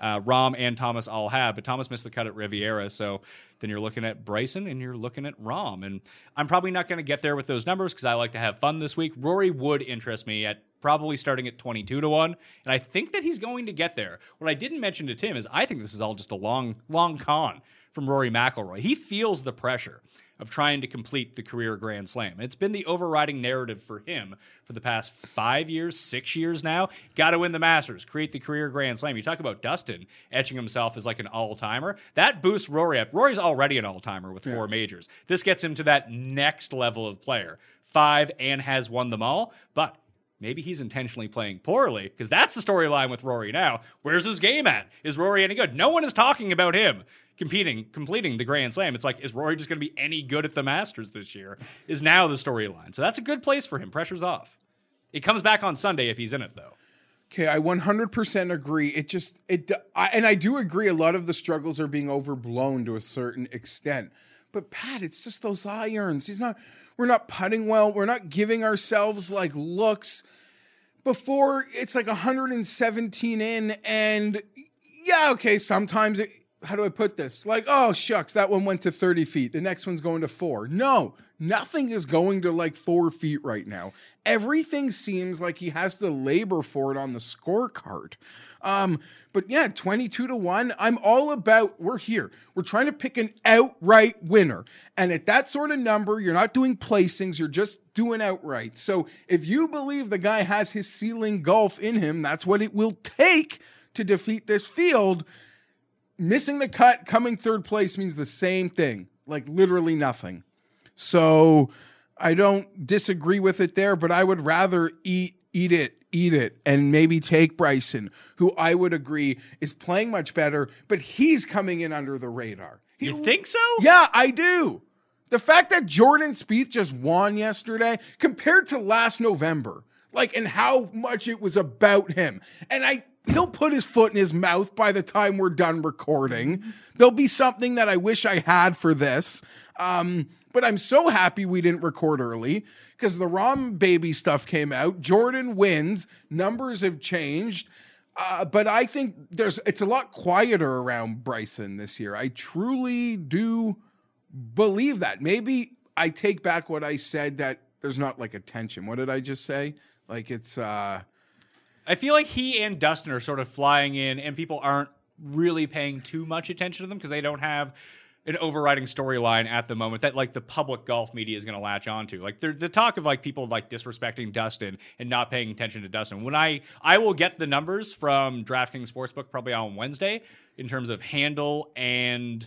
uh, Rahm, and Thomas all have. But Thomas missed the cut at Riviera. So then you're looking at Bryson and you're looking at Rahm. And I'm probably not going to get there with those numbers because I like to have fun this week. Rory would interest me at probably starting at 22 to 1. And I think that he's going to get there. What I didn't mention to Tim is I think this is all just a long, long con from Rory McIlroy. He feels the pressure of trying to complete the career Grand Slam. And it's been the overriding narrative for him for the past five years, six years now. Got to win the Masters, create the career Grand Slam. You talk about Dustin etching himself as like an all timer. That boosts Rory up. Rory's already an all timer with four majors. This gets him to that next level of player. Five and has won them all, but maybe he's intentionally playing poorly because that's the storyline with Rory now. Where's his game at? Is Rory any good? No one is talking about him competing, completing the Grand Slam. It's like, is Rory just going to be any good at the Masters this year? Is now the storyline. So that's a good place for him. Pressure's off. It comes back on Sunday if he's in it, though. Okay, I 100% agree. It just it I, and I do agree a lot of the struggles are being overblown to a certain extent. But Pat, it's just those irons. He's not we're not putting well. We're not giving ourselves like looks before it's like 117 in and yeah, okay, sometimes it how do I put this? Like, oh shucks, that one went to 30 feet. The next one's going to four. No, nothing is going to like four feet right now. Everything seems like he has to labor for it on the scorecard. Um, but yeah, 22 to 1. I'm all about we're here. We're trying to pick an outright winner. And at that sort of number, you're not doing placings, you're just doing outright. So if you believe the guy has his ceiling golf in him, that's what it will take to defeat this field missing the cut, coming third place means the same thing, like literally nothing. So I don't disagree with it there, but I would rather eat eat it, eat it, and maybe take Bryson, who I would agree is playing much better, but he's coming in under the radar. He, You think so? yeah, I do. The fact that Jordan Spieth just won yesterday compared to last November, like, and how much it was about him. And I, he'll put his foot in his mouth by the time we're done recording. There'll be something that I wish I had for this. Um, but I'm so happy we didn't record early because the Rahm baby stuff came out. Jordan wins. Numbers have changed. Uh, but I think there's it's a lot quieter around Bryson this year. I truly do believe that. Maybe I take back what I said that there's not like a tension. What did I just say? Like it's uh I feel like he and Dustin are sort of flying in, and people aren't really paying too much attention to them because they don't have an overriding storyline at the moment that like the public golf media is going to latch onto. Like the talk of like people like disrespecting Dustin and not paying attention to Dustin. When I I will get the numbers from DraftKings Sportsbook probably on Wednesday in terms of handle and.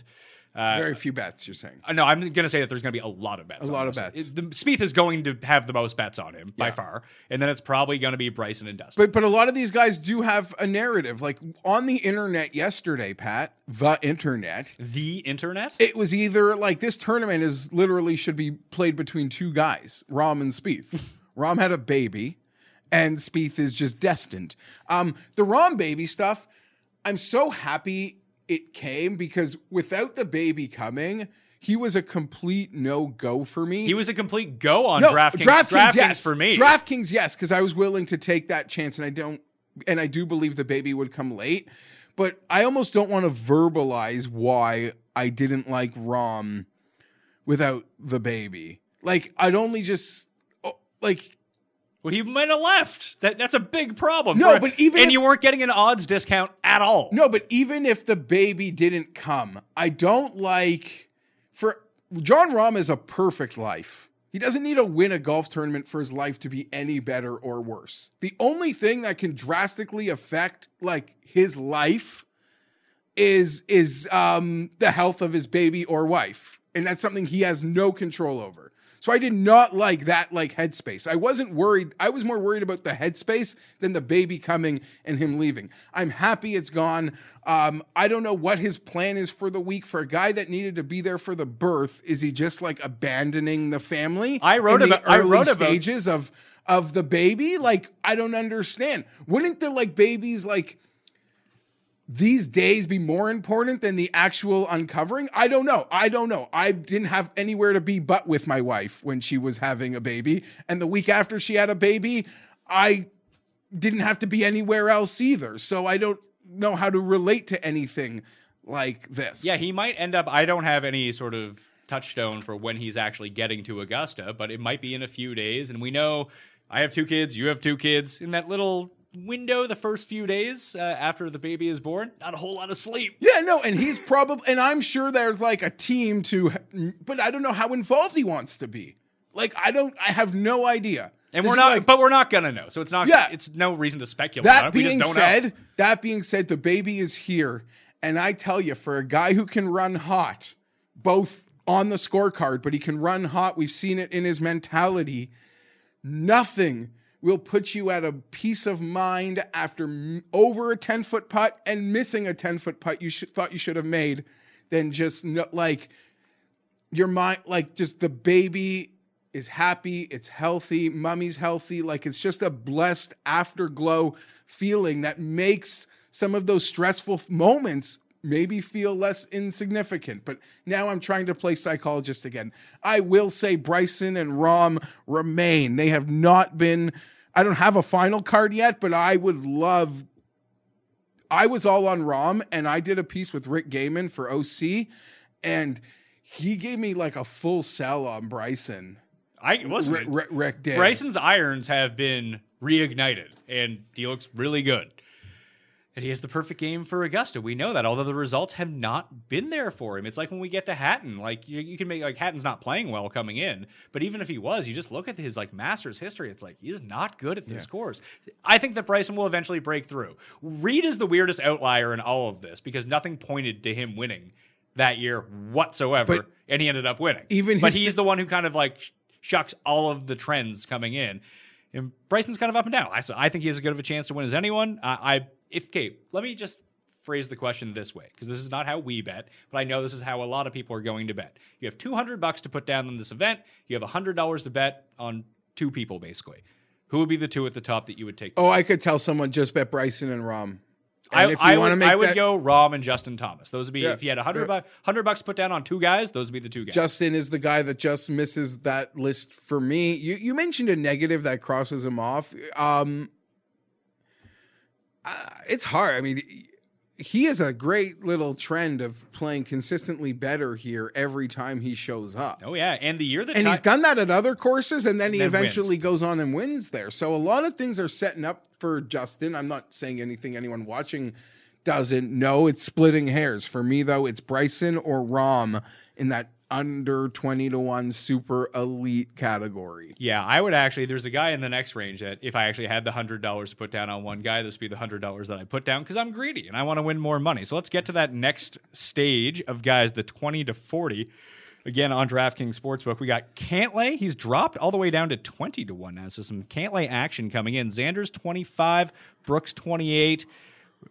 Uh, very few bets. You're saying uh, No, I'm going to say that there's going to be a lot of bets. A lot of this. bets. It- the, Spieth is going to have the most bets on him by far, and then it's probably going to be Bryson and Dustin. But but a lot of these guys do have a narrative. Like on the internet yesterday, Pat, the internet, the internet. it was either like this tournament is literally should be played between two guys, Rahm and Spieth. Rahm had a baby, and Spieth is just destined. Um, the Rahm baby stuff, I'm so happy it came because without the baby coming, he was a complete no go for me. he was a complete go on no, DraftKings. DraftKings, DraftKings yes. for me. DraftKings, yes, because I was willing to take that chance, and I don't, and I do believe the baby would come late, but I almost don't want to verbalize why I didn't like Rahm without the baby. Like I'd only just oh, like well, he might have left. That that's a big problem. No, but even and if- you weren't getting an odds discount at all. no, but even if the baby didn't come, I don't like for Jon Rahm is a perfect life. He doesn't need to win a golf tournament for his life to be any better or worse. The only thing that can drastically affect like his life is is um the health of his baby or wife. And that's something he has no control over. So I did not like that like headspace. I wasn't worried. I was more worried about the headspace than the baby coming and him leaving. I'm happy it's gone. Um, I don't know what his plan is for the week. For a guy that needed to be there for the birth, is he just like abandoning the family? I wrote about- I early wrote about- stages of of the baby. Like I don't understand. Wouldn't the like babies like these days be more important than the actual uncovering? I don't know. I don't know. I didn't have anywhere to be but with my wife when she was having a baby. And the week after she had a baby, I didn't have to be anywhere else either. So I don't know how to relate to anything like this. Yeah, he might end up. I don't have any sort of touchstone for when he's actually getting to Augusta, but it might be in a few days. And we know I have two kids, you have two kids. In that little window, the first few days uh, after the baby is born, not a whole lot of sleep. Yeah, no, and he's probably, and I'm sure there's like a team to, but I don't know how involved he wants to be. Like, I don't, I have no idea. And This we're not, like- but we're not gonna know. So it's not. Yeah. it's no reason to speculate. That it. We just being don't said, know. that being said, the baby is here, and I tell you, for a guy who can run hot, both on the scorecard, but he can run hot. We've seen it in his mentality. Nothing will put you at a peace of mind after over a ten foot putt and missing a ten foot putt you should, thought you should have made than just no, like your mind, like just the baby is happy, it's healthy, mummy's healthy. Like it's just a blessed afterglow feeling that makes some of those stressful moments maybe feel less insignificant. But now I'm trying to play psychologist again. I will say Bryson and Rahm remain. They have not been, I don't have a final card yet, but I would love. I was all on Rahm and I did a piece with Rick Gehman for OC and he gave me like a full sell on Bryson. I listen. Rick, Rick, Rick did. Bryson's irons have been reignited, and he looks really good. And he has the perfect game for Augusta. We know that, although the results have not been there for him. It's like when we get to Hatton. Like you, you can make like Hatton's not playing well coming in, but even if he was, you just look at his like Masters history. It's like he's not good at this course. I think that Bryson will eventually break through. Reed is the weirdest outlier in all of this because nothing pointed to him winning that year whatsoever, But and he ended up winning. even but he's the one who kind of like sh- shucks all of the trends coming in. And Bryson's kind of up and down. I, I think he has as good of a chance to win as anyone. I if okay, let me just phrase the question this way because this is not how we bet, but I know this is how a lot of people are going to bet. You have two hundred bucks to put down on this event. You have hundred dollars to bet on two people basically. Who would be the two at the top that you would take? Oh, I could tell someone just bet Bryson and Rahm. I, if you I want to would, make I would that, go Rahm and Justin Thomas. Those would be Yeah, if you had a hundred yeah. bu- hundred bucks put down on two guys. Those would be the two guys. Justin is the guy that just misses that list for me. You you mentioned a negative that crosses him off. Um, uh, it's hard. I mean, he has a great little trend of playing consistently better here every time he shows up. oh yeah, and the year that and he's done that at other courses and then he Then eventually goes on and wins there. So a lot of things are setting up for justin. I'm not saying anything anyone watching doesn't know. It's splitting hairs. For me though it's bryson or rahm in that under 20 to 1 super elite category Yeah, I would actually. There's a guy in the next range that if I actually had the hundred dollars to put down on one guy, this would be the hundred dollars that I put down because I'm greedy and I want to win more money. So let's get to that next stage of guys, the twenty to forty. Again on DraftKings Sportsbook, we got Cantlay. He's dropped all the way down to twenty to one now. So some Cantlay action coming in. Xander's twenty five, Brooks twenty eight.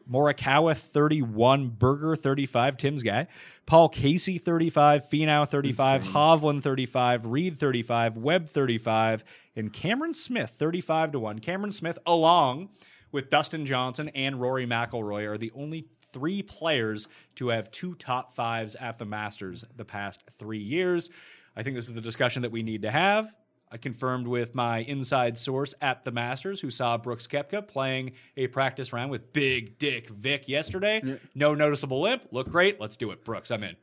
Morikawa 31, Berger 35, Tim's guy. Paul Casey 35, Finau 35, Hovland 35, Reed 35, Webb 35, and Cameron Smith 35 to 1. Cameron Smith along with Dustin Johnson and Rory McIlroy are the only three players to have two top fives at the Masters the past 3 years. I think this is the discussion that we need to have. I confirmed with my inside source at the Masters who saw Brooks Koepka playing a practice round with Big Dick Vic yesterday. No noticeable limp. Look great. Let's do it. Brooks, I'm in.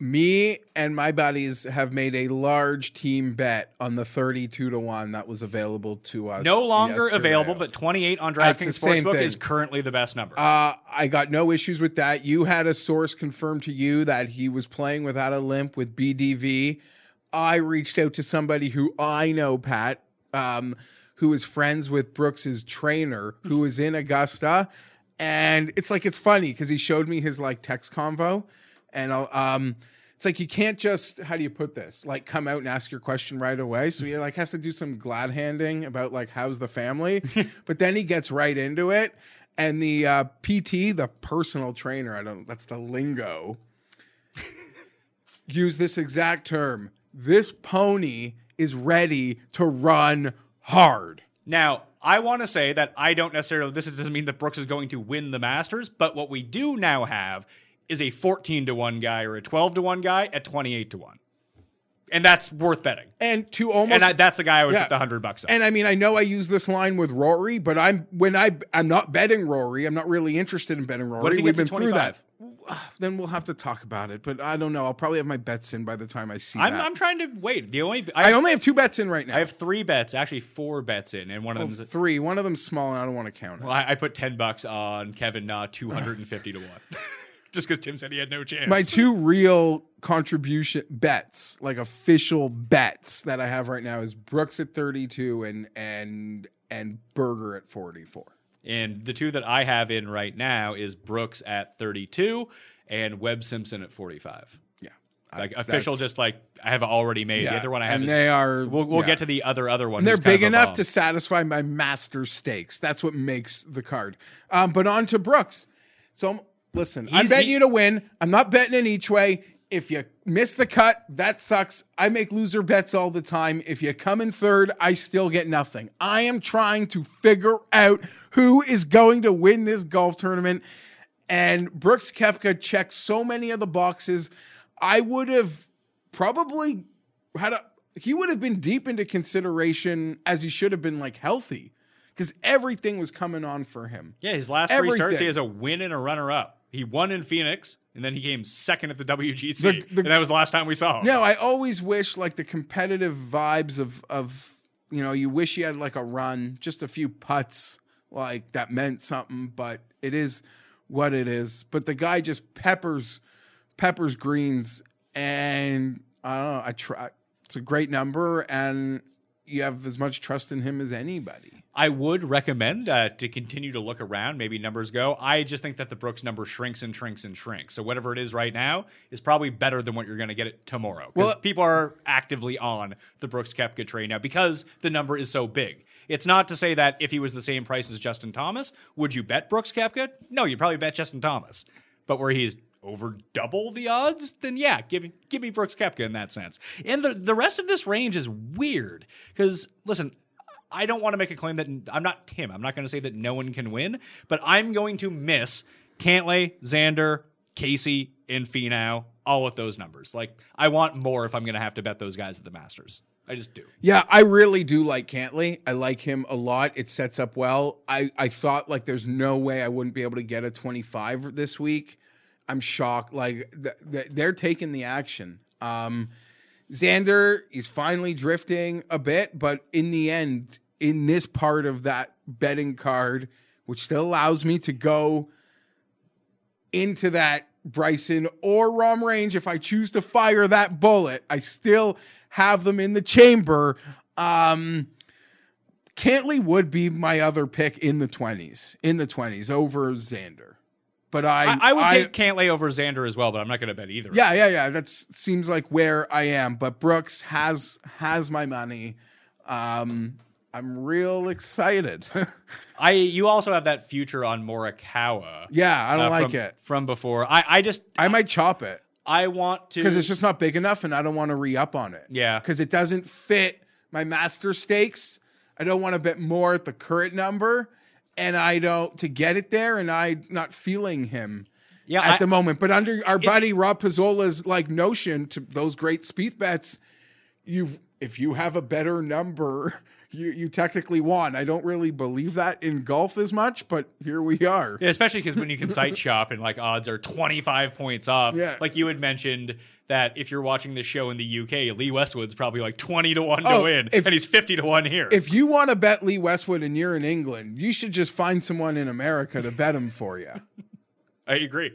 me and my buddies have made a large team bet on the 32 to 1 that was available to us No longer yesterday. available, but 28 on DraftKings Sportsbook is currently the best number. Uh, I got no issues with that. You had a source confirm to you that he was playing without a limp with BDV. I reached out to somebody who I know, Pat, um, who is friends with Brooks's trainer, who is in Augusta, and it's like it's funny because he showed me his like text convo, and I'll, um, it's like you can't just how do you put this like come out and ask your question right away. So he like has to do some glad handing about like how's the family, but then he gets right into it. And the uh, PT, the personal trainer, I don't. That's the lingo. use this exact term. This pony is ready to run hard. Now, I want to say that I don't necessarily, this doesn't mean that Brooks is going to win the Masters, but what we do now have is a 14 to 1 guy or a 12 to 1 guy at 28 to 1. And that's worth betting. And to almost And I, that's the guy I would Yeah. put the 100 bucks on. And I mean, I know I use this line with Rory, but I'm when I I'm not betting Rory. I'm not really interested in betting Rory. What if he We've been through that. 25? Then we'll have to talk about it. But I don't know. I'll probably have my bets in by the time I see I'm, that. I'm trying to wait. The only I I, only have two bets in right now. I have three bets, actually four bets in, and one of Oh, them three. One of them's small, and I don't want to count it. well, I, I put ten bucks on Kevin Na, two hundred and fifty to one, just because Tim said he had no chance. my two real contribution bets, like official bets that I have right now, is Brooks at 32 and and and Berger at 44. And the two that I have in right now is Brooks at thirty-two and Webb Simpson at forty-five. Yeah, Like I- official, just like I have already made. The other one I have and is they are- We'll, we'll yeah. get to the other other one. And they're big enough to satisfy my master stakes. That's what makes the card. Um, but on to Brooks. So listen, I'm betting he- you to win. I'm not betting in each way. If you miss the cut, that sucks. I make loser bets all the time. If you come in third, I still get nothing. I am trying to figure out who is going to win this golf tournament. And Brooks Koepka checks so many of the boxes. I would have probably had a he would have been deep into consideration as he should have been like healthy because everything was coming on for him. Yeah, his last three starts, he has a win and a runner up. He won in Phoenix, and then he came second at the WGC. The- the- and that was the last time we saw him. No, I always wish like the competitive vibes of of you know, you wish you had like a run, just a few putts like that meant something, but it is what it is. But the guy just peppers peppers greens and I don't know, I try it's a great number and you have as much trust in him as anybody. I would recommend uh, to continue to look around. Maybe numbers go. I just think that the Brooks number shrinks and shrinks and shrinks. So whatever it is right now is probably better than what you're going to get it tomorrow. Because Well- people are actively on the Brooks Koepka trade now because the number is so big. It's not to say that if he was the same price as Justin Thomas, would you bet Brooks Koepka? No, you'd probably bet Justin Thomas. But where he's over double the odds, then yeah, give me give me Brooks Koepka in that sense. And the the rest of this range is weird because listen, I don't want to make a claim that I'm not Tim. I'm not going to say that no one can win, but I'm going to miss Cantlay, Xander, Casey, and Finau, all with those numbers. Like I want more if I'm going to have to bet those guys at the Masters. I just do. Yeah, I really do like Cantlay. I like him a lot. It sets up well. I, I thought like there's no way I wouldn't be able to get a 25 this week. I'm shocked. Like th- th- they're taking the action. Um, Xander is finally drifting a bit, but in the end, in this part of that betting card, which still allows me to go into that Bryson or Rahm range, if I choose to fire that bullet, I still have them in the chamber. Um, Cantlay would be my other pick in the 20s, in the 20s over Xander. But I, I, I would take Cantlay over Xander as well, but I'm not going to bet either. yeah, yeah, yeah. That seems like where I am. But Brooks has has my money. Um, I'm real excited. I you also have that future on Morikawa. yeah, I don't uh, like from, it. from before. I I just I might chop it I want to because it's just not big enough, and I don't want to re up on it. Yeah. because it doesn't fit my master stakes. I don't want to bet more at the current number, and I don't to get it there, and I'm not feeling him. yeah at I- the moment. But under our buddy Rob Pizzola's like notion to those great speed bets, you if you have a better number, you you technically won. I don't really believe that in golf as much, but here we are. Yeah, especially because when you can site shop and like odds are 25 points off. Yeah. Like you had mentioned that if you're watching this show in the UK, Lee Westwood's probably like 20 to 1 to Oh, win, if- and he's 50 to 1 here. If you want to bet Lee Westwood and you're in England, you should just find someone in America to bet him for you. I agree.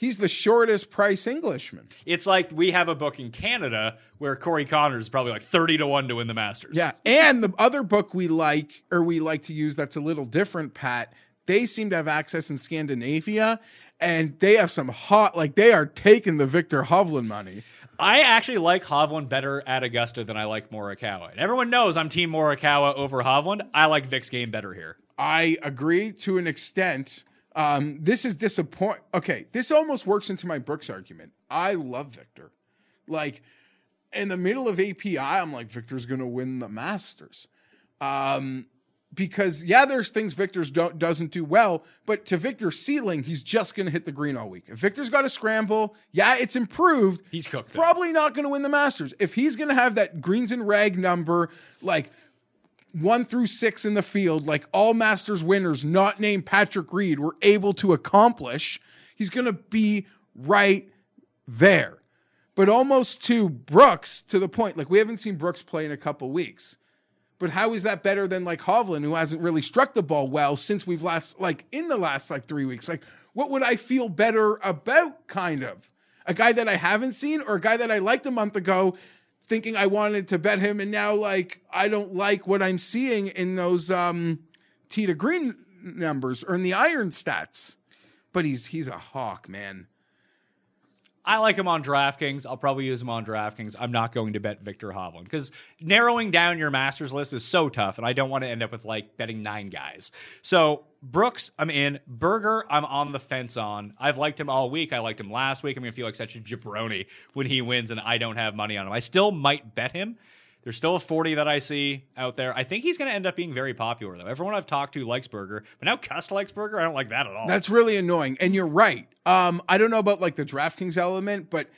He's the shortest price Englishman. It's like we have a book in Canada where Corey Conners is probably like 30 to 1 to win the Masters. Yeah. And the other book we like, or we like to use that's a little different, Pat, they seem to have access in Scandinavia and they have some hot, like they are taking the Viktor Hovland money. I actually like Hovland better at Augusta than I like Morikawa. And everyone knows I'm team Morikawa over Hovland. I like Vic's game better here. I agree to an extent. Um, this is disappoint. Okay, this almost works into my Brooks argument. I love Victor. Like in the middle of API, I'm like Victor's going to win the Masters. Um, because yeah, there's things Victor's don't doesn't do well, but to Victor's ceiling, he's just going to hit the green all week. If Victor's got a scramble, yeah, it's improved. He's cooked, though. Probably not going to win the Masters. If he's going to have that greens and reg number, like one through six in the field, like all Masters winners, not named Patrick Reed, were able to accomplish, he's going to be right there. But almost to Brooks, to the point, like we haven't seen Brooks play in a couple weeks. But how is that better than like Hovland, who hasn't really struck the ball well since we've last, like in the last like three weeks? Like, what would I feel better about, kind of? A guy that I haven't seen or a guy that I liked a month ago thinking I wanted to bet him and now like I don't like what I'm seeing in those um tee to green numbers or in the iron stats. But he's he's a hawk, man. I like him on DraftKings. I'll probably use him on DraftKings. I'm not going to bet Viktor Hovland because narrowing down your Masters list is so tough, and I don't want to end up with like betting nine guys. So Brooks, I'm in. Berger, I'm on the fence on. I've liked him all week. I liked him last week. I'm gonna feel like such a jabroni when he wins, and I don't have money on him. I still might bet him. There's still a 40 that I see out there. I think he's going to end up being very popular, though. Everyone I've talked to likes Berger, but now Cuss likes Berger. I don't like that at all. That's really annoying. And you're right. Um, I don't know about like the DraftKings element, but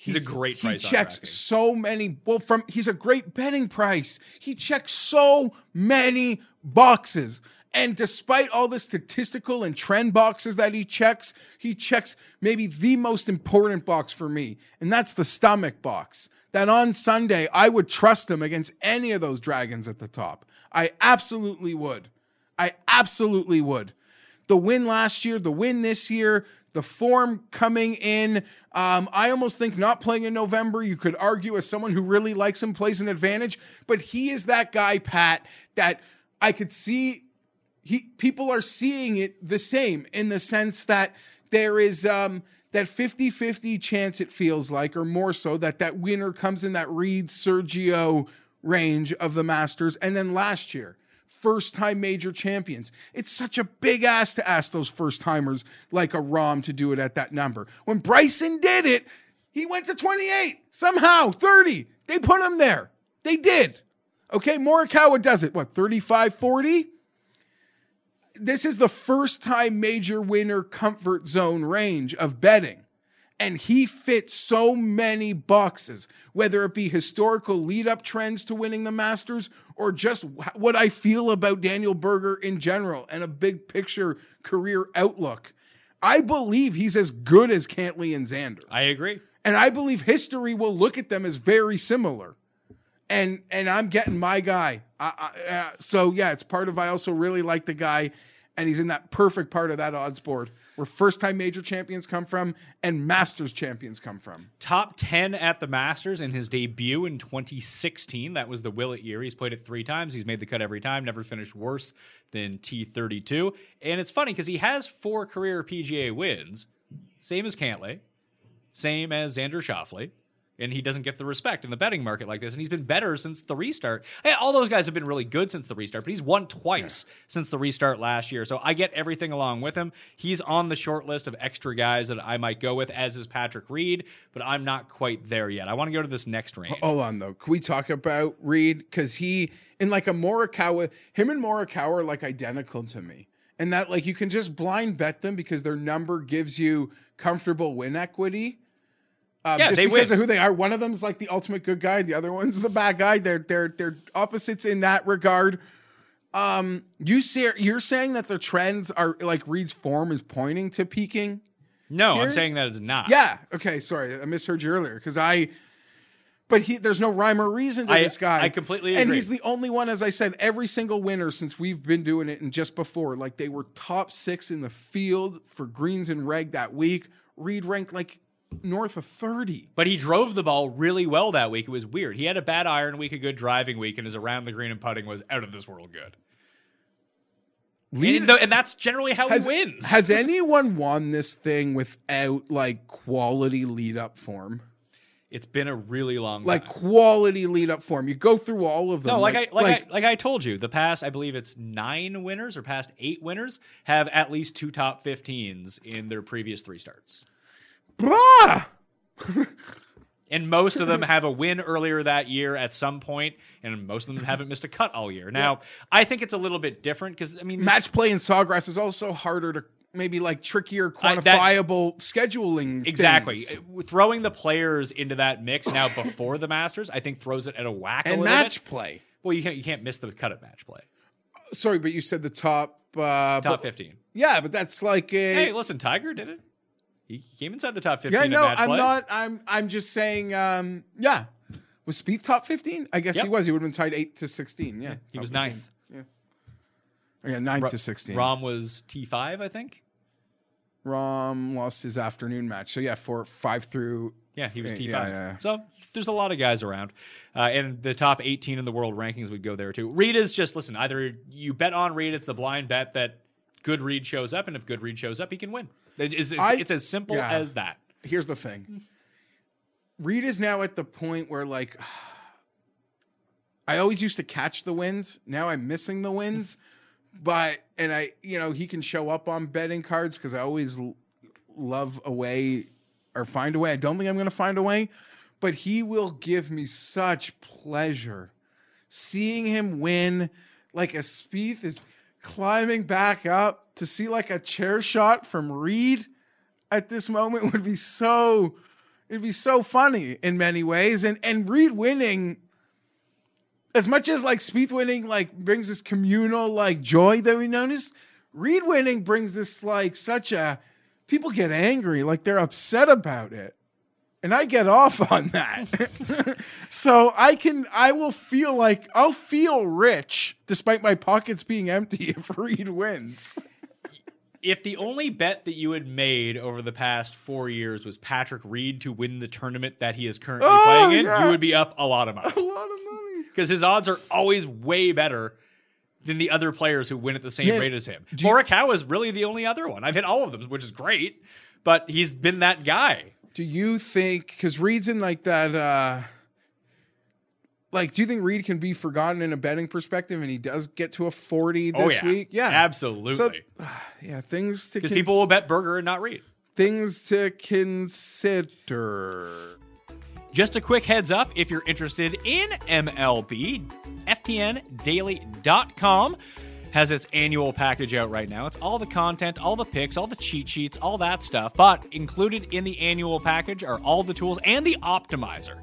He's a great he price on checks so many. Well, from he's a great betting price. He checks so many boxes. And despite all the statistical and trend boxes that he checks, he checks maybe the most important box for me, and that's the stomach box. That on Sunday, I would trust him against any of those dragons at the top. I absolutely would. I absolutely would. The win last year, the win this year, the form coming in. Um, I almost think not playing in November, you could argue as someone who really likes him plays an advantage, but he is that guy, Pat, that I could see he people are seeing it the same in the sense that there is um that 50-50 chance it feels like or more so that that winner comes in that Reed Sergio range of the Masters and then last year first time major champions. It's such a big ass to ask those first timers like a Rahm to do it at that number. When Bryson did it he went to 28 somehow 30 they put him there. They did. Okay Morikawa does it. What 35 40 this is the first time major winner comfort zone range of betting. And he fits so many boxes, whether it be historical lead up trends to winning the Masters or just what I feel about Daniel Berger in general and a big picture career outlook. I believe he's as good as Cantlay and Xander. I agree. And I believe history will look at them as very similar. And and I'm getting my guy. I, I, uh, so yeah, it's part of. I also really like the guy, and he's in that perfect part of that odds board where first time major champions come from and Masters champions come from. Top 10 at the Masters in his debut in 2016. That was the Willett year. He's played it three times. He's made the cut every time, never finished worse than T32. And it's funny because he has four career PGA wins, same as Cantlay, same as Xander Schauffele. And he doesn't get the respect in the betting market like this. And he's been better since the restart. Hey, all those guys have been really good since the restart, but he's won twice since the restart last year. So I get everything along with him. He's on the short list of extra guys that I might go with, as is Patrick Reed, but I'm not quite there yet. I want to go to this next range. Hold on though. Can we talk about Reed? Because he in like a Morikawa, him and Morikawa are like identical to me. And that like you can just blind bet them because their number gives you comfortable win equity. Um, Yeah, just they because win. of who they are. One of them's like the ultimate good guy, the other one's the bad guy. They're they're they're opposites in that regard. Um, you see, you're saying that the trends are like Reed's form is pointing to peaking. No, Here? I'm saying that it's not. Yeah. Okay. Sorry, I misheard you earlier because I. But he, there's no rhyme or reason to I- this guy. I completely agree. And he's the only one, as I said, every single winner since we've been doing it, and just before, like they were top six in the field for greens and reg that week. Reed ranked like north of thirty. But he drove the ball really well that week. It was weird. He had a bad iron week, a good driving week, and his around the green and putting was out of this world good. Reed- and, and that's generally how has, he wins. has anyone won this thing without like quality lead up form? it's been a really long Like time. quality lead up form. You go through all of them. No, like, I like, I like I told you, the past I believe it's nine winners or past eight winners have at least two top 15s in their previous three starts. And most of them have a win earlier that year at some point, and most of them haven't missed a cut all year. Now, I think it's a little bit different because I mean, match play in Sawgrass is also harder to maybe like trickier I- that- quantifiable scheduling. Exactly. things. Uh, Throwing the players into that mix now before the Masters, I think throws it at a whack a And little match bit. play. Well, you can't you can't miss the cut at match play. Sorry, but you said the top uh Top but- 15. Yeah, but that's like a Hey, listen, Tiger did it. He came inside the top 15 Yeah, no, I'm play. not I'm I'm just saying um yeah. Was Speed top 15? I guess he was. He would have been tied 8 to 16. Yeah. He was top 15. ninth. Oh, yeah, 9 Ro- to 16. Rahm was T5, I think. Rahm lost his afternoon match. So yeah, for 5 through Yeah, he was T5. yeah, yeah. So there's a lot of guys around. Uh, and the top 18 in the world rankings would go there too. Reed is just, listen, either you bet on Reed, it's the blind bet that good Reed shows up, and if good Reed shows up, he can win. It is, it's, I- it's as simple yeah. as that. here's the thing. Reed is now at the point where like I always used to catch the wins. Now I'm missing the wins. But and I, you know, he can show up on betting cards because I always l- love a way or find a way. I don't think I'm going to find a way, but he will give me such pleasure seeing him win. Like a Spieth is climbing back up to see like a chair shot from Reed at this moment would be so it'd be so funny in many ways. And and Reed winning as much as like Spieth winning like brings this communal like joy that we notice Reed winning brings this like such a people get angry like they're upset about it and I get off on that. so I can I will feel like I'll feel rich despite my pockets being empty if Reed wins. if the only bet that you had made over the past four years was Patrick Reed to win the tournament that he is currently Oh, playing in, yeah. you would be up a lot of money A lot of money. because his odds are always way better than the other players who win at the same Yeah. rate as him. Morikawa is really the only other one. I've hit all of them, which is great, but he's been that guy. Do you think because Reed's in like that uh like do you think Reed can be forgotten in a betting perspective and he does get to a 40 this oh yeah, week? Yeah. absolutely. So, yeah, things to Because cons- people will bet Berger and not Reed. things to consider. Just a quick heads up if you're interested in MLB, FTNDaily.com has its annual package out right now. It's all the content, all the picks, all the cheat sheets, all that stuff. But included in the annual package are all the tools and the optimizer.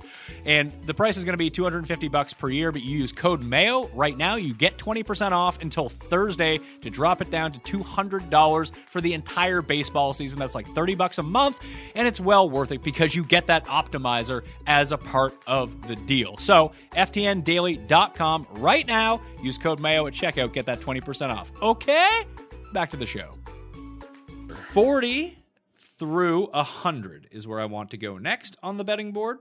And the price is going to be 250 bucks per year, but you use code MAYO right now, you get 20% off until Thursday to drop it down to $200 for the entire baseball season. That's like 30 bucks a month, and it's well worth it because you get that optimizer as a part of the deal. So, ftndaily.com right now, use code MAYO at checkout, get that 20% off. Okay? Back to the show. 40 through 100 is where I want to go next on the betting board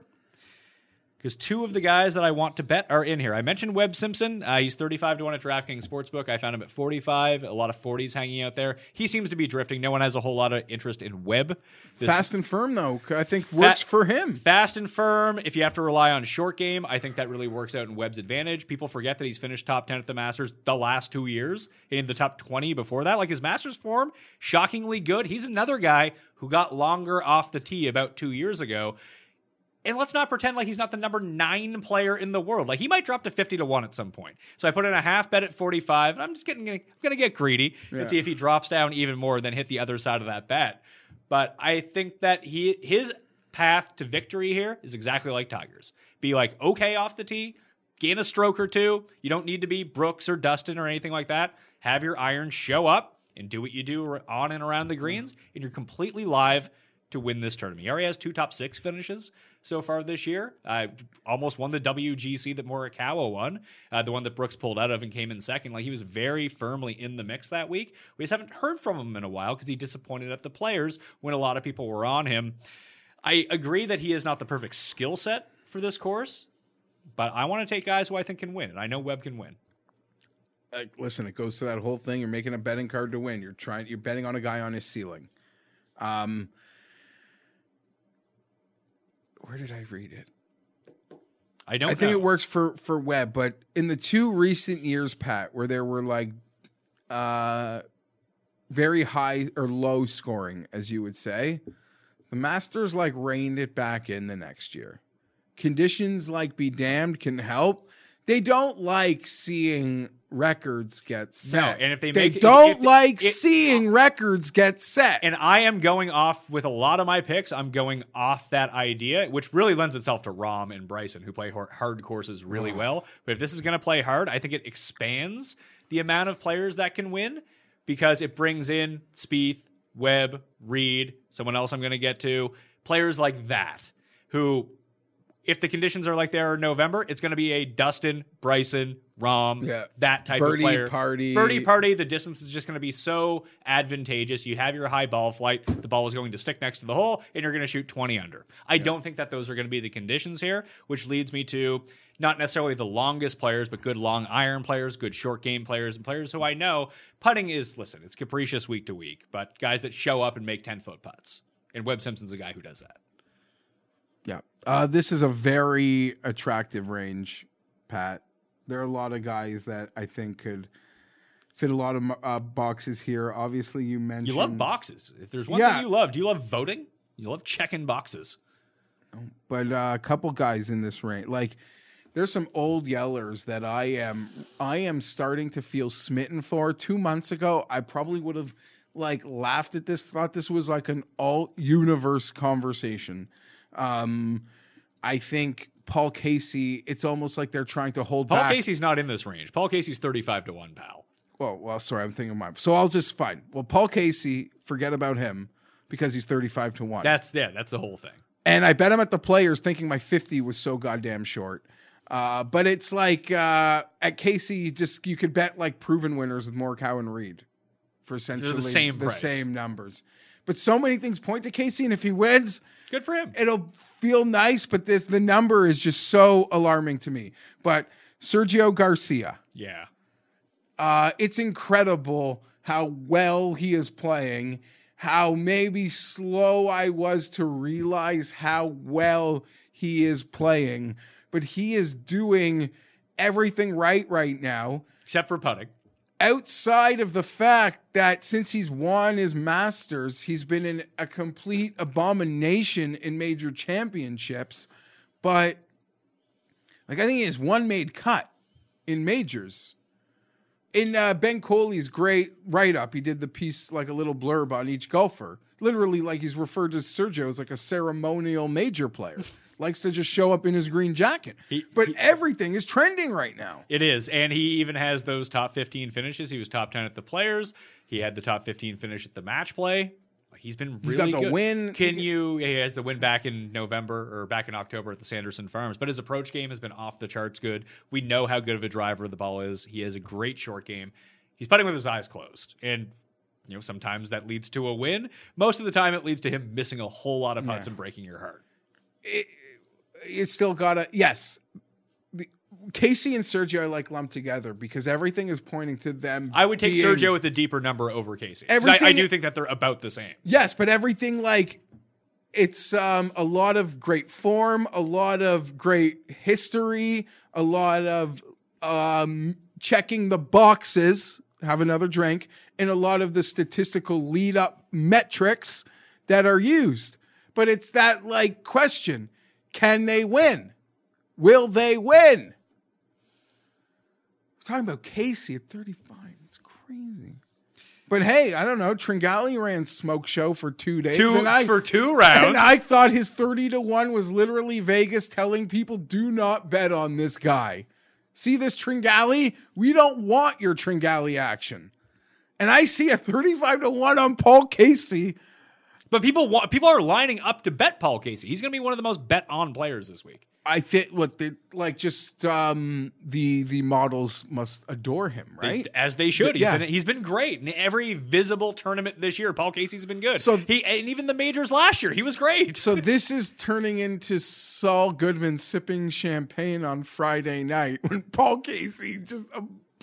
because two of the guys that I want to bet are in here. I mentioned Webb Simpson. Uh, he's 35 to 1 at DraftKings Sportsbook. I found him at 45. A lot of 40s hanging out there. He seems to be drifting. No one has a whole lot of interest in Webb. This- Fast and firm though, I think works for him. Fast and firm. If you have to rely on short game, I think that really works out in Webb's advantage. People forget that he's finished top 10 at the Masters the last two years, in the top 20 before that. Like his Masters form, shockingly good. He's another guy who got longer off the tee about two years ago. And let's not pretend like he's not the number nine player in the world. Like he might drop to 50 to 1 at some point. So I put in a half bet at 45. And I'm just getting I'm gonna get greedy and see if he drops down even more than hit the other side of that bet. But I think that he his path to victory here is exactly like Tiger's. Be like okay off the tee, gain a stroke or two. You don't need to be Brooks or Dustin or anything like that. Have your iron show up and do what you do on and around the mm-hmm. greens, and you're completely live to win this tournament. He already has two top six finishes so far this year. Uh, almost won the WGC that Morikawa won, uh, the one that Brooks pulled out of and came in second. Like he was very firmly in the mix that week. We just haven't heard from him in a while because he disappointed at the players when a lot of people were on him. I agree that he is not the perfect skill set for this course, but I want to take guys who I think can win, and I know Webb can win. Like, listen, it goes to that whole thing. You're making a betting card to win. You're trying. You're betting on a guy on his ceiling. Um, where did I read it? I don't. I think know. it works for for Webb, but in the two recent years, Pat, where there were like uh very high or low scoring, as you would say, the Masters like reined it back in the next year. Conditions like be damned can help. They don't like seeing records get set. No, and if they they make- if- don't if- like if- seeing oh. records get set. And I am going off with a lot of my picks. I'm going off that idea, which really lends itself to Rahm and Bryson, who play hard courses really well. But if this is going to play hard, I think it expands the amount of players that can win because it brings in Spieth, Webb, Reed, someone else I'm going to get to, players like that who if the conditions are like they are in November, it's going to be a Dustin, Bryson, Rahm, Yeah. that type Birdie of player. party. Birdie party. The distance is just going to be so advantageous. You have your high ball flight. The ball is going to stick next to the hole, and you're going to shoot 20 under. I don't think that those are going to be the conditions here, which leads me to not necessarily the longest players, but good long iron players, good short game players, and players who I know putting is listen, it's capricious week to week, but guys that show up and make 10 foot putts And Webb Simpson's a guy who does that. Yeah. Uh, this is a very attractive range, Pat. There are a lot of guys that I think could fit a lot of uh, boxes here. Obviously, you mentioned You love boxes. If there's one Yeah. thing you love, do you love voting? You love checking boxes. but uh, a couple guys in this range, like there's some old yellers that I am I am starting to feel smitten for. Two months ago, I probably would have like laughed at this, thought this was like an all universe conversation. Um, I think Paul Casey, it's almost like they're trying to hold Paul back. Casey's not in this range. Paul Casey's 35 to 1, pal. Well, well, sorry, I'm thinking of mine. So I'll just fine. Well, Paul Casey, forget about him because he's 35 to 1. That's yeah, that's the whole thing. and I bet him at the players thinking my 50 was so goddamn short. Uh, but it's like uh, at Casey, you just you could bet like proven winners with Morikawa and Reed for essentially same the price. same numbers. But so many things point to Casey, and if he wins, Good for him. it'll feel nice. But this the number is just so alarming to me. But Sergio Garcia, Yeah. uh, it's incredible how well he is playing, how maybe slow I was to realize how well he is playing, but he is doing everything right right now. Except for putting. Outside of the fact that since he's won his Masters, he's been in a complete abomination in major championships. But like I think he has one made cut in majors in uh, Ben Coley's great write up, he did the piece like a little blurb on each golfer. Literally, like he's referred to Sergio as like a ceremonial major player, likes to just show up in his green jacket. but everything is trending right now. It is. And he even has those top 15 finishes. He was top 10 at the players. He had the top 15 finish at the match play. He's been really got the good. win. Can you? He has the win back in November or back in October at the Sanderson Farms. But his approach game has been off the charts good. We know how good of a driver the ball is. He has a great short game. He's putting with his eyes closed, and you know sometimes that leads to a win. Most of the time, it leads to him missing a whole lot of putts and breaking your heart. It's still got to yes. The, Casey and Sergio I like lumped together because everything is pointing to them. I would take being- Sergio with a deeper number over Casey. I, I do think that they're about the same. Yes, but everything like it's um, a lot of great form, a lot of great history, a lot of um, checking the boxes. Have another drink, and a lot of the statistical lead up metrics that are used. But it's that like question: Can they win? Will they win? We're talking about Casey at 35. It's crazy. But hey, I don't know. Tringale ran smoke show for two days. Two and I, for two rounds. And I thought his 30 to 1 was literally Vegas telling people do not bet on this guy. See this Tringale? We don't want your Tringale action. And I see a 35 to 1 on Paul Casey. But people want people are lining up to bet Paul Casey. He's going to be one of the most bet on players this week. I think what the like just um the the models must adore him, They- right? as they should. He's Yeah. been he's been great in every visible tournament this year. Paul Casey's been good. So- he and even the majors last year, he was great. So this is turning into Saul Goodman sipping champagne on Friday night when Paul Casey just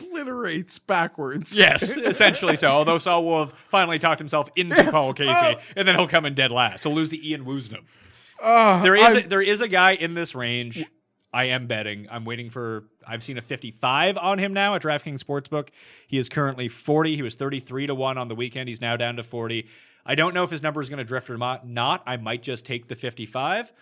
obliterates backwards. yes, essentially so. Although Saul will have finally talked himself into Paul Casey, oh. and then he'll come in dead last. He'll lose to Ian Woosnam. Ah, there is a, there is a guy in this range. I am betting. I'm waiting for. I've seen a 55 on him now at DraftKings Sportsbook. He is currently 40. He was 33 to one on the weekend. He's now down to 40. I don't know if his number is going to drift or not. Not. I might just take the 55.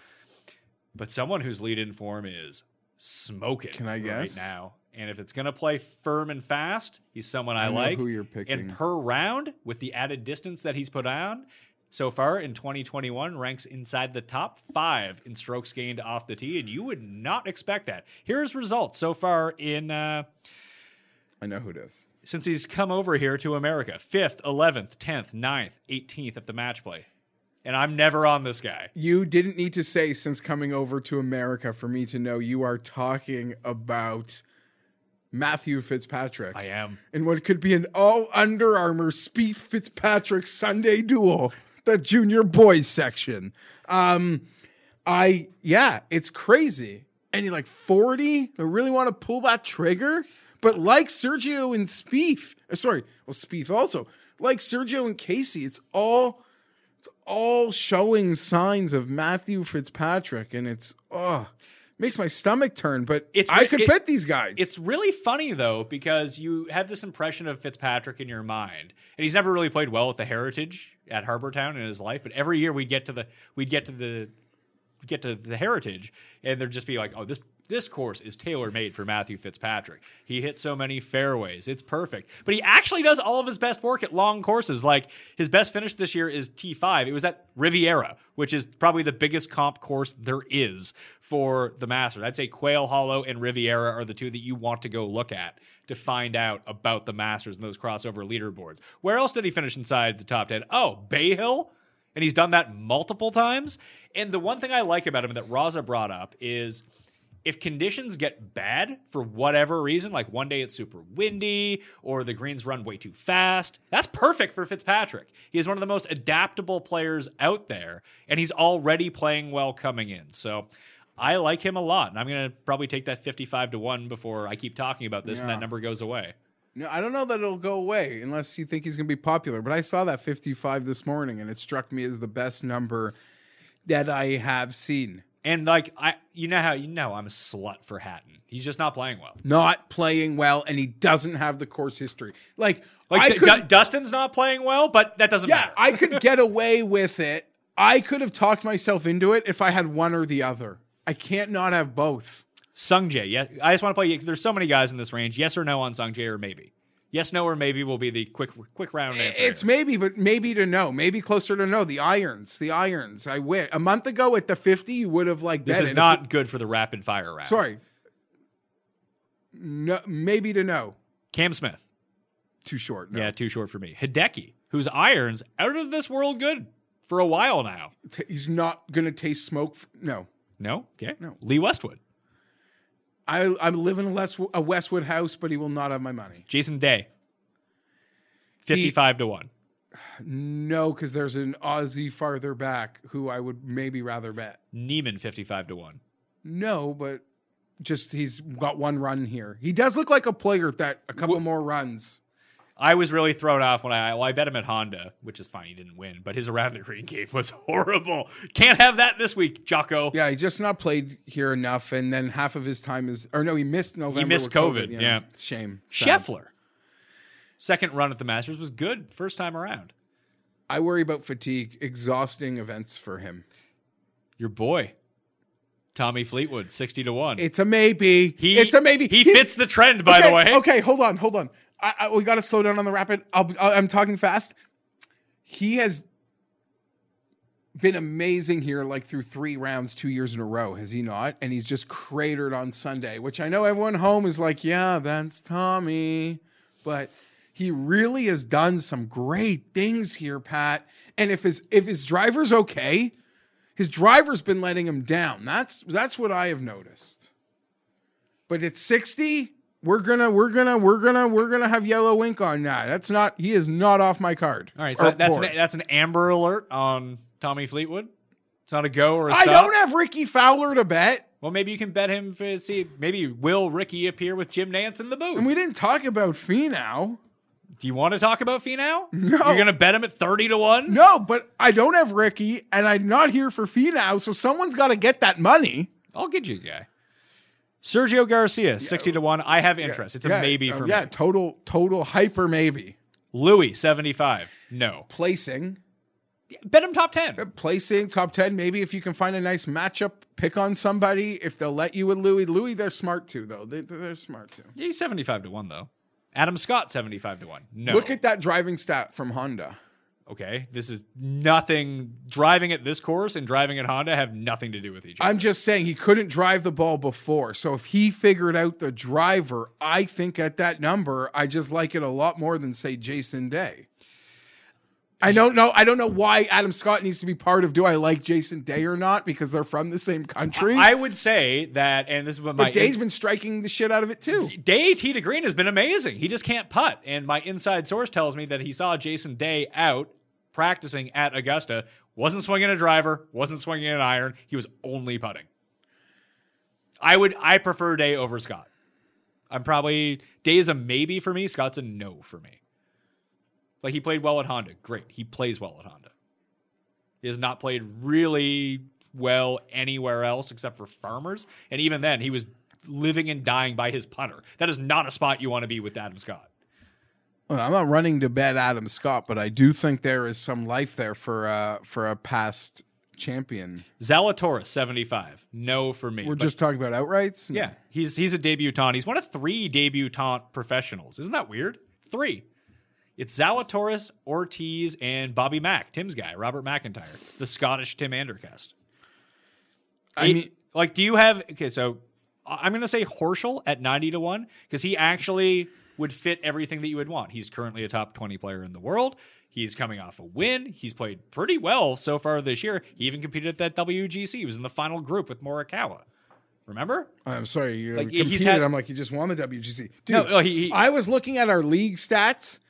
But someone whose lead in form is smoking. Can I guess? right now? And if it's going to play firm and fast, he's someone I, know like. who you're picking. And per round, with the added distance that he's put on, so far in 2021 ranks inside the top five in strokes gained off the tee, and you would not expect that. Here's results so far in uh, I know who is. since he's come over here to America: fifth, 11th, 10th, 9th, 18th at the match play. And I'm never on this guy. You didn't need to say since coming over to America for me to know you are talking about Matthew Fitzpatrick. I am. in what could be an all Under Armour Spieth Fitzpatrick Sunday duel, the junior boys section. Um, I yeah, it's crazy. And you're like 40? I really want to pull that trigger? But like Sergio and Spieth, uh, sorry, well, Spieth also, like Sergio and Casey, it's all It's all showing signs of Matthew Fitzpatrick, and it's oh, makes my stomach turn. But It's I could it- bet these guys. It's really funny though because you have this impression of Fitzpatrick in your mind, and he's never really played well with the Heritage at Harbour Town in his life. But every year we'd get to the we'd get to the get to the Heritage, and there'd just be like, oh, this this course is tailor made for Matthew Fitzpatrick. He hits so many fairways, it's perfect. But he actually does all of his best work at long courses. Like his best finish this year is T5. It was at Riviera, which is probably the biggest comp course there is for the Masters. I'd say Quail Hollow and Riviera are the two that you want to go look at to find out about the Masters and those crossover leaderboards. Where else did he finish inside the top 10? Oh, Bay Hill? And he's done that multiple times. And the one thing I like about him that Raza brought up is if conditions get bad for whatever reason, like one day it's super windy or the greens run way too fast, that's perfect for Fitzpatrick. He is one of the most adaptable players out there, and he's already playing well coming in. So I like him a lot. And I'm going to probably take that 55 to 1 before I keep talking about this and that number goes away. No, I don't know that it'll go away unless you think he's going to be popular. But I saw that 55 this morning, and it struck me as the best number that I have seen. And like I you know how you know I'm a slut for Hatton. He's just not playing well. Not playing well, and he doesn't have the course history. Like, Like D- could, Du- Dustin's not playing well, but that doesn't yeah, matter. I could get away with it. I could have talked myself into it if I had one or the other. I can't not have both. Sungjae, yeah. I just want to play. There's so many guys in this range. Yes or no on Sungjae or maybe. Yes, no, or maybe will be the quick quick round answer. It's maybe, but maybe to know, maybe closer to know. The irons, the irons. I win. A month ago at the 50, you would have like this is it. Not good for the rapid fire round. sorry. No, maybe to know. Cam Smith. Too short. No. Yeah, too short for me. Hideki, whose irons out of this world good for a while now. He's not gonna taste smoke. f- no, No, okay, No. Lee Westwood, I I live in a, Les- a Westwood house, but he will not have my money. Jason Day. Fifty-five to one. No, because there's an Aussie farther back who I would maybe rather bet. Niemann fifty-five to one. No, but just he's got one run here. He does look like a player that a couple more runs. I was really thrown off when I well, I bet him at Honda, which is fine. He didn't win, but his around the green game was horrible. Can't have that this week, Jocko. Yeah, he just not played here enough, and then half of his time is or no, he missed November. He missed with COVID, yeah. shame. Sad. Scheffler. Second run at the Masters was good first time around. I worry about fatigue, exhausting events for him. Your boy, Tommy Fleetwood, sixty to one. It's a maybe. he, it's a maybe. He He's- fits the trend, by the way. Okay, hold on, hold on. I, I, we got to slow down on the rapid. I'll, I'm talking fast. He has been amazing here, like through three rounds, two years in a row, has he not? And he's just cratered on Sunday, which I know everyone home is like, yeah, that's Tommy, but he really has done some great things here, Pat. And if his if his driver's okay, his driver's been letting him down. That's that's what I have noticed. But at 60, we're gonna we're gonna we're gonna we're gonna have yellow ink on that. That's not he is not off my card. All right, so Or that's an, that's an Amber Alert on Tommy Fleetwood. It's not a go or a I stop. don't have Rickie Fowler to bet. Well, maybe you can bet him for see. Maybe will Rickie appear with Jim Nantz in the booth? And we didn't talk about Finau. Do you want to talk about Finau? No. You're gonna bet him at thirty to one. No, but I don't have Rickie, and I'm not here for Finau, so someone's got to get that money. I'll get you a guy. Sergio Garcia, sixty to one. I have interest. It's a Yeah, maybe uh, for yeah, me. total total hyper maybe. Louis, seventy-five. No. Placing, Bet him top ten. placing top ten. Maybe if you can find a nice matchup, pick on somebody. If they'll let you with Louis, Louis, they're smart too, though. They, they're smart too. He's seventy-five to one though. Adam Scott, seventy-five to one. No. Look at that driving stat from Honda. Okay, this is nothing. Driving at this course and driving at Honda have nothing to do with each other. I'm just saying he couldn't drive the ball before. So if he figured out the driver, I think at that number, I just like it a lot more than say Jason Day. I don't know. I don't know why Adam Scott needs to be part of do I like Jason Day or not because they're from the same country. I would say that, and this is what my but Day's been striking the shit out of it too. Day tee to green has been amazing. He just can't putt. And my inside source tells me that he saw Jason Day out practicing at Augusta, wasn't swinging a driver, wasn't swinging an iron. He was only putting. I would, I prefer Day over Scott. I'm probably, Day is a maybe for me. Scott's a no for me. Like he played well at Honda. Great. He plays well at Honda. He has not played really well anywhere else except for Farmers. And even then, he was living and dying by his putter. That is not a spot you want to be with Adam Scott. Well, I'm not running to bet Adam Scott, but I do think there is some life there for uh for a past champion. Zalatoris, 75. No for me. We're But- just talking about outrights. Yeah, he's he's a debutant. He's one of three debutant professionals. Isn't that weird? Three. It's Zalatoris, Ortiz, and Bobby Mack, Tim's guy, Robert MacIntyre, the Scottish Tim Andercast. I He- mean, like, do you have? Okay, so I- I'm going to say Horschel at ninety to one because he actually would fit everything that you would want. He's currently a top twenty player in the world. He's coming off a win. He's played pretty well so far this year. He even competed at that WGC. He was in the final group with Morikawa. Remember? I'm sorry, you Like, competed. he's had- I'm like, you just won the WGC. Dude, No, no, he- he- I was looking at our league stats.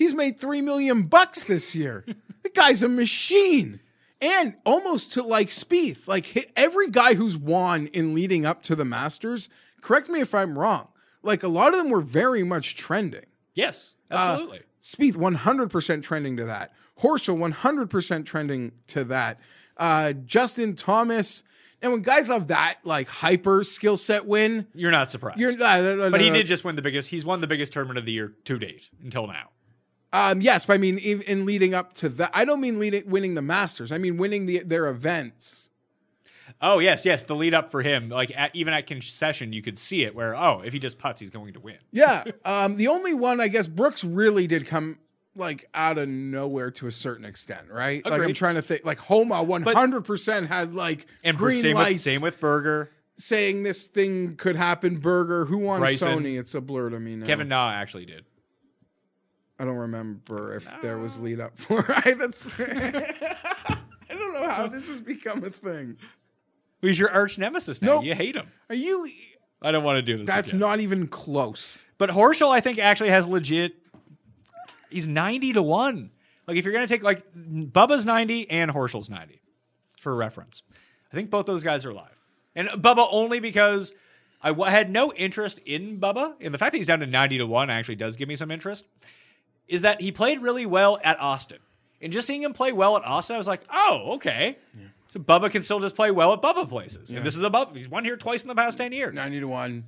He's made three million bucks this year. the guy's a machine. And almost to like Spieth, like hit every guy who's won in leading up to the Masters. Correct me if I'm wrong. Like a lot of them were very much trending. Yes, Uh, absolutely. Spieth 100% trending to that. Horschel 100% trending to that. Uh, Justin Thomas. And when guys have that like hyper skill set win, You're not surprised. you're uh, but he did just win the biggest. He's won the biggest tournament of the year to date until now. Um, yes, but I mean, in, in leading up to that, I don't mean leading, winning the Masters. I mean winning the, their events. Oh yes, yes. The lead up for him, like at, even at concession, you could see it. Where oh, if he just puts, he's going to win. Yeah. um, the only one, I guess, Brooks really did come like out of nowhere to a certain extent, right? Like I'm trying to think. Like Homa 100 percent had like And green same with, lights same with Berger. saying this thing could happen. Berger, who won Bryson. Sony? It's a blur to me now. Kevin Na actually did. I don't remember if there was lead up for. Right? That's. I don't know how this has become a thing. He's your arch nemesis now. No. You hate him. Are you? I don't want to do this. That's again. not even close. But Horschel, I think, actually has legit. He's ninety to one. Like if you're gonna take like Bubba's ninety and Horschel's ninety, for reference, I think both those guys are alive. And Bubba only because I w- had no interest in Bubba, and the fact that he's down to ninety to one actually does give me some interest. Is that he played really well at Austin, and just seeing him play well at Austin, I was like, oh, okay. So Bubba can still just play well at Bubba places, and this is a Bubba. He's won here twice in the past ten years. Ninety to one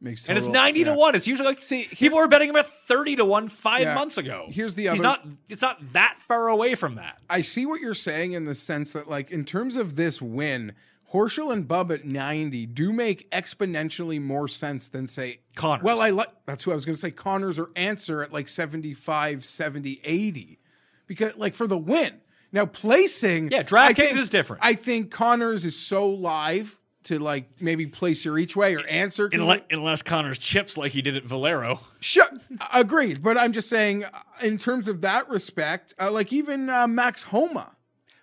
makes. Sense. And it's 90 yeah. to 1. It's usually like see people were betting him at 30 to 1 5 Yeah. months ago. Here's the He's other- not it's not that far away from that. I see what you're saying in the sense that, like, in terms of this win, Horschel and Bub at 90 do make exponentially more sense than, say, Conners. Well, I like that's who I was going to say, Conners or Ancer at like 75, 70, 80. Because, like, for the win. Now, placing. Yeah, I DraftKings is different. I think Conners is so live to, like, maybe place your each way or Ancer. Unless, unless Conners chips like he did at Valero. Sure, agreed. But I'm just saying, uh, in terms of that respect, uh, like, even uh, Max Homa.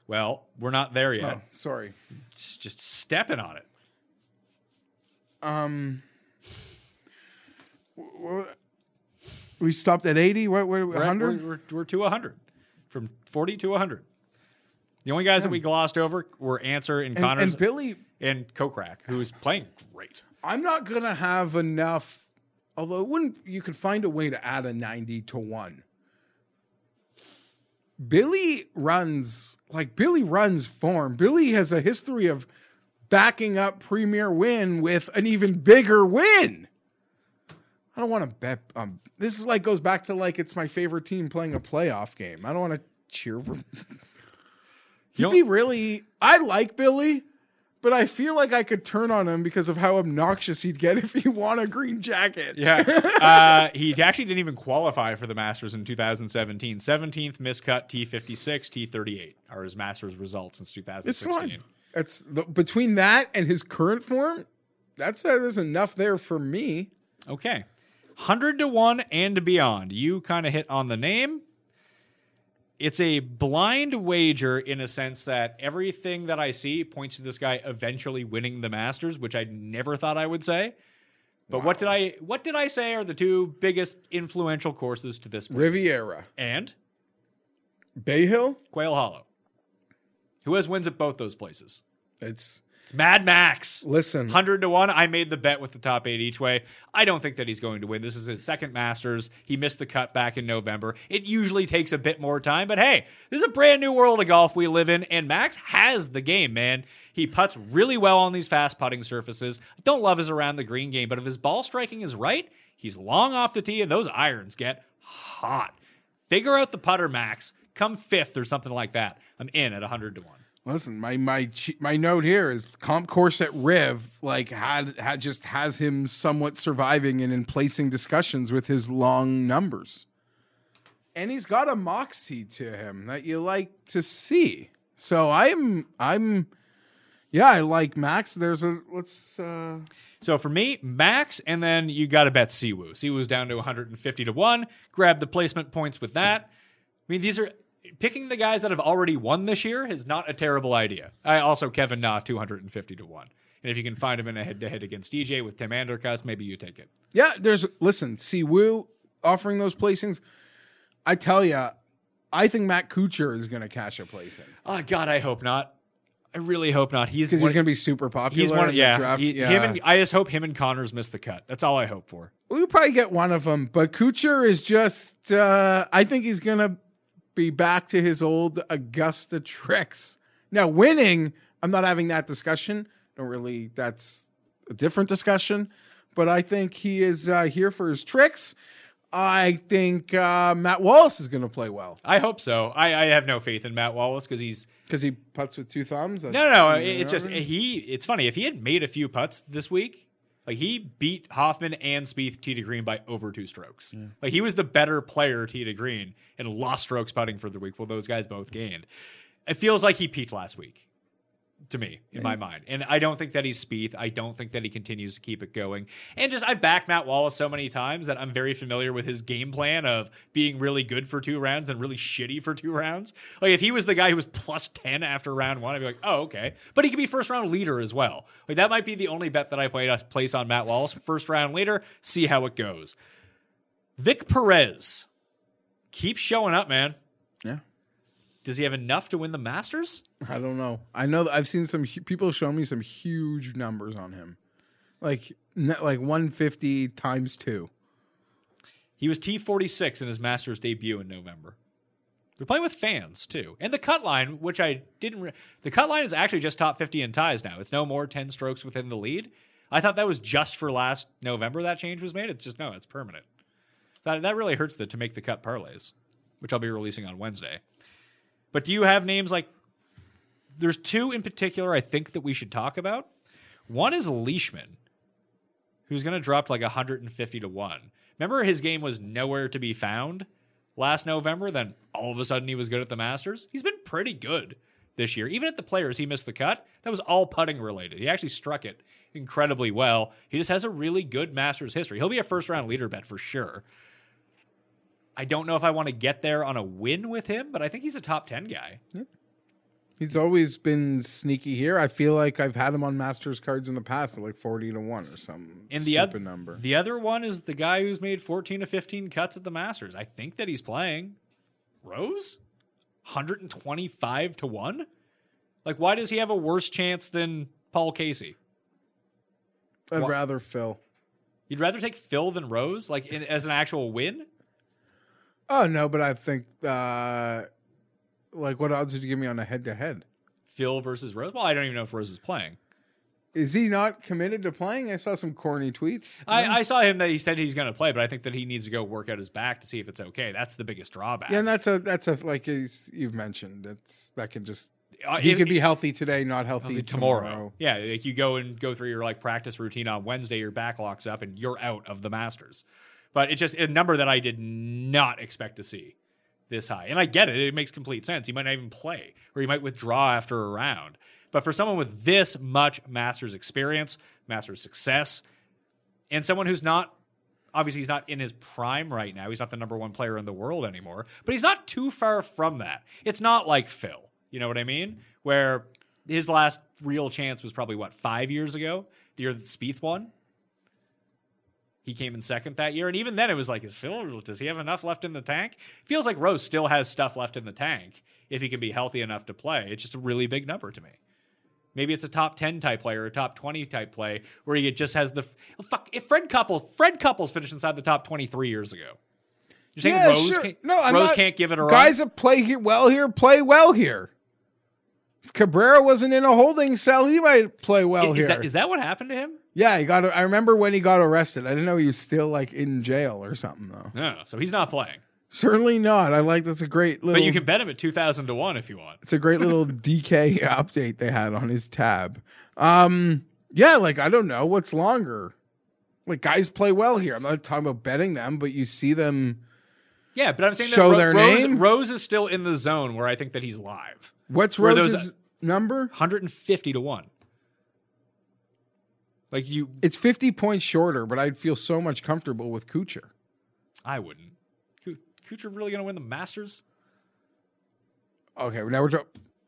Well, we're not there yet. Oh, sorry. Just stepping on it. Um, We stopped at 80? What, what, 100? we're, we're, we're to 100. From 40 to 100. The only guys that we glossed over were Ancer and, and, Conners and Billy, and Kokrak, who is playing great. I'm not going to have enough, although it wouldn't, you could find a way to add a 90 to 1. Billy runs, like, Billy runs form. Billy has a history of backing up Premier Win with an even bigger win. I don't want to bet. Um, this is like goes back to like it's my favorite team playing a playoff game. I don't want to cheer for. He'd be really. I like Billy, but I feel like I could turn on him because of how obnoxious he'd get if he won a green jacket. Yeah. uh, he actually didn't even qualify for the Masters in 2017. 17th miscut T56, T38 are his Masters results since 2016. fine. It's the, between that and his current form. That's uh, there's enough there for me. Okay. 100 to 1 and beyond. You kind of hit on the name. It's a blind wager in a sense that everything that I see points to this guy eventually winning the Masters, which I never thought I would say. But what did I what did I say are the two biggest influential courses to this place? Riviera, and Bay Hill. Quail Hollow. Who has wins at both those places? It's It's Mad Max. Listen, 100 to 1. I made the bet with the top eight each way. I don't think that he's going to win. This is his second Masters. He missed the cut back in November. It usually takes a bit more time, but hey, this is a brand new world of golf we live in, and Max has the game, man. He puts really well on these fast putting surfaces. I don't love his around the green game, but if his ball striking is right, he's long off the tee, and those irons get hot. Figure out the putter, Max. Come fifth or something like that. I'm in at 100 to 1. Listen, my my my note here is comp course at Riv like had had just has him somewhat surviving and in placing discussions with his long numbers, and he's got a moxie to him that you like to see. So I'm I'm yeah I like Max. There's a let's uh So for me, Max, and then you got to bet Siwoo. Siwoo's down to 150 to 1. Grab the placement points with that. I mean, these are picking the guys that have already won this year is not a terrible idea. I also Kevin Na 250 to 1. And if you can find him in a head to head against DJ with Tim Andercuss, maybe you take it. yeah there's listen Si Woo offering those placings. I tell you, I think Matt Kuchar is going to cash a placing Oh God, I hope not. I really hope not. He's because he's going to be super popular. He's one. in the Yeah, draft. he- yeah. And I just hope him and Conners miss the cut. That's all I hope for. We'll probably get one of them, but Kuchar is just. Uh, I think he's gonna be back to his old Augusta tricks. Now, winning, I'm not having that discussion. Don't really. That's a different discussion. But I think he is uh, here for his tricks. I think uh, Matt Wallace is going to play well I hope so. I, I have no faith in Matt Wallace because he's because he puts with two thumbs. No, no. It's just what I mean? he. It's funny if he had made a few putts this week, like he beat Hoffman and Spieth tee to green by over two strokes. Like he was the better player tee to green and lost strokes putting for the week. Well, those guys both gained. It feels like he peaked last week. To me, in my mind, and I don't think that he's Spieth. I don't think that he continues to keep it going. And just I've backed Matt Wallace so many times that I'm very familiar with his game plan of being really good for two rounds and really shitty for two rounds. Like if he was the guy who was plus ten after round one, I'd be like, oh okay. But he could be first round leader as well. Like that might be the only bet that I play to place on Matt Wallace. First round leader, see how it goes. Vic Perez keep showing up, man. yeah. Does he have enough to win the Masters? I don't know. I know that I've seen some people show me some huge numbers on him, like like 150 times two. He was T46 in his Masters debut in November. We're playing with fans too, and the cut line, which I didn't. Re- the cut line is actually just top 50 in ties now. It's no more 10 strokes within the lead. I thought that was just for last November that change was made. It's just no, it's permanent. So that, that really hurts the to make the cut parlays, which I'll be releasing on Wednesday. But do you have names like? There's two in particular I think that we should talk about. One is Leishman, who's going to drop like 150 to 1. Remember his game was nowhere to be found last November, then all of a sudden he was good at the Masters? He's been pretty good this year. Even at the players, he missed the cut. That was all putting related. He actually struck it incredibly well. He just has a really good Masters history. He'll be a first round leader bet for sure. I don't know if I want to get there on a win with him, but I think he's a top 10 guy. He's always been sneaky here. I feel like I've had him on Masters cards in the past at like 40 to 1 or some And the stupid other number. the other one is the guy who's made 14 to 15 cuts at the Masters. I think that he's playing Rose 125 to 1. Like why does he have a worse chance than Paul Casey? I'd rather Phil. You'd rather take Phil than Rose like in, as an actual win? Oh, no, but I think, uh, like, what odds did you give me on a head to head? Phil versus Rose? Well, I don't even know if Rose is playing. Is he not committed to playing? I saw some corny tweets. I, I saw him that he said he's going to play, but I think that he needs to go work out his back to see if it's okay. That's the biggest drawback. yeah, and that's a that's a like you've mentioned. It's that can just Uh, he could be healthy today, not healthy, healthy tomorrow. tomorrow. Yeah, like you go and go through your like practice routine on Wednesday, your back locks up and you're out of the Masters. But it's just a number that I did not expect to see this high. And I get it; it makes complete sense. He might not even play, or he might withdraw after a round. But for someone with this much Masters experience, Masters success, and someone who's not obviously he's not in his prime right now. He's not the number one player in the world anymore, but he's not too far from that. It's not like Phil. You know what I mean? Where his last real chance was probably what five years ago, the year that Spieth won. He came in second that year, and even then, it was like, is Phil? Does he have enough left in the tank? Feels like Rose still has stuff left in the tank if he can be healthy enough to play. It's just a really big number to me. Maybe it's a top 10 type play or a top 20 type play where he just has the oh, fuck. If Fred Couples, Fred Couples finished inside the top 23 years ago. You're saying Yeah, Rose, sure. can't, no, I'm Rose not- can't give it a run? Guys that play here well here play well here. If Cabrera wasn't in a holding cell, he might play well is, here. that, is that what happened to him? yeah, he got. I remember when he got arrested. I didn't know he was still like in jail or something though. No, so he's not playing. Certainly not. I like that's a great little. But you can bet him at 2,000 to 1 if you want. It's a great little DK update they had on his tab. Um, yeah, like I don't know what's longer. Like guys play well here. I'm not talking about betting them, but you see them. Yeah, but I'm saying Show that Ro- their Rose, name? Rose is still in the zone where I think that he's live. What's Where those- Rose's number? 150 to 1. Like you, It's 50 points shorter, but I'd feel so much comfortable with Kuchar. I wouldn't. Ku- Kuchar really going to win the Masters? Okay, now we're talking.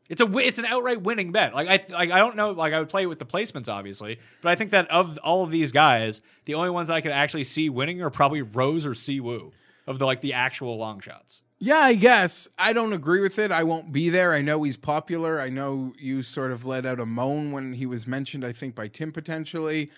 It's a it's an outright winning bet. Like I like I don't know. Like I would play with the placements, obviously, but I think that of all of these guys, the only ones I could actually see winning are probably Rose or Siwoo of the like the actual long shots. Yeah, I guess. I don't agree with it. I won't be there. I know he's popular. I know you sort of let out a moan when he was mentioned, I think, by Tim potentially.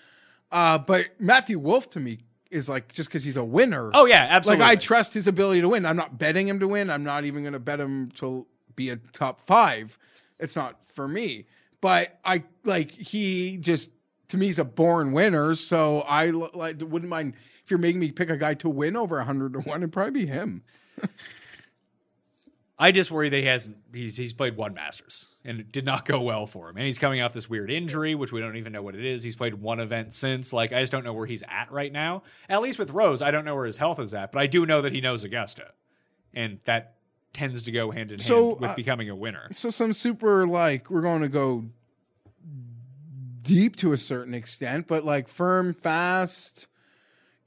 Uh, but Matthew Wolff to me is like just because he's a winner. Oh yeah, absolutely. Like I trust his ability to win. I'm not betting him to win. I'm not even going to bet him to be a top five. It's not for me. But I like he just to me he's a born winner. So I like wouldn't mind if you're making me pick a guy to win over hundred to one. It'd probably be him. I just worry that he hasn't. He's he's played one Masters and it did not go well for him, and he's coming off this weird injury, which we don't even know what it is. He's played one event since. Like I just don't know where he's at right now. At least with Rose, I don't know where his health is at, but I do know that he knows Augusta, and that tends to go hand in hand So, with uh, becoming a winner. So some super like we're going to go deep to a certain extent, but like firm, fast.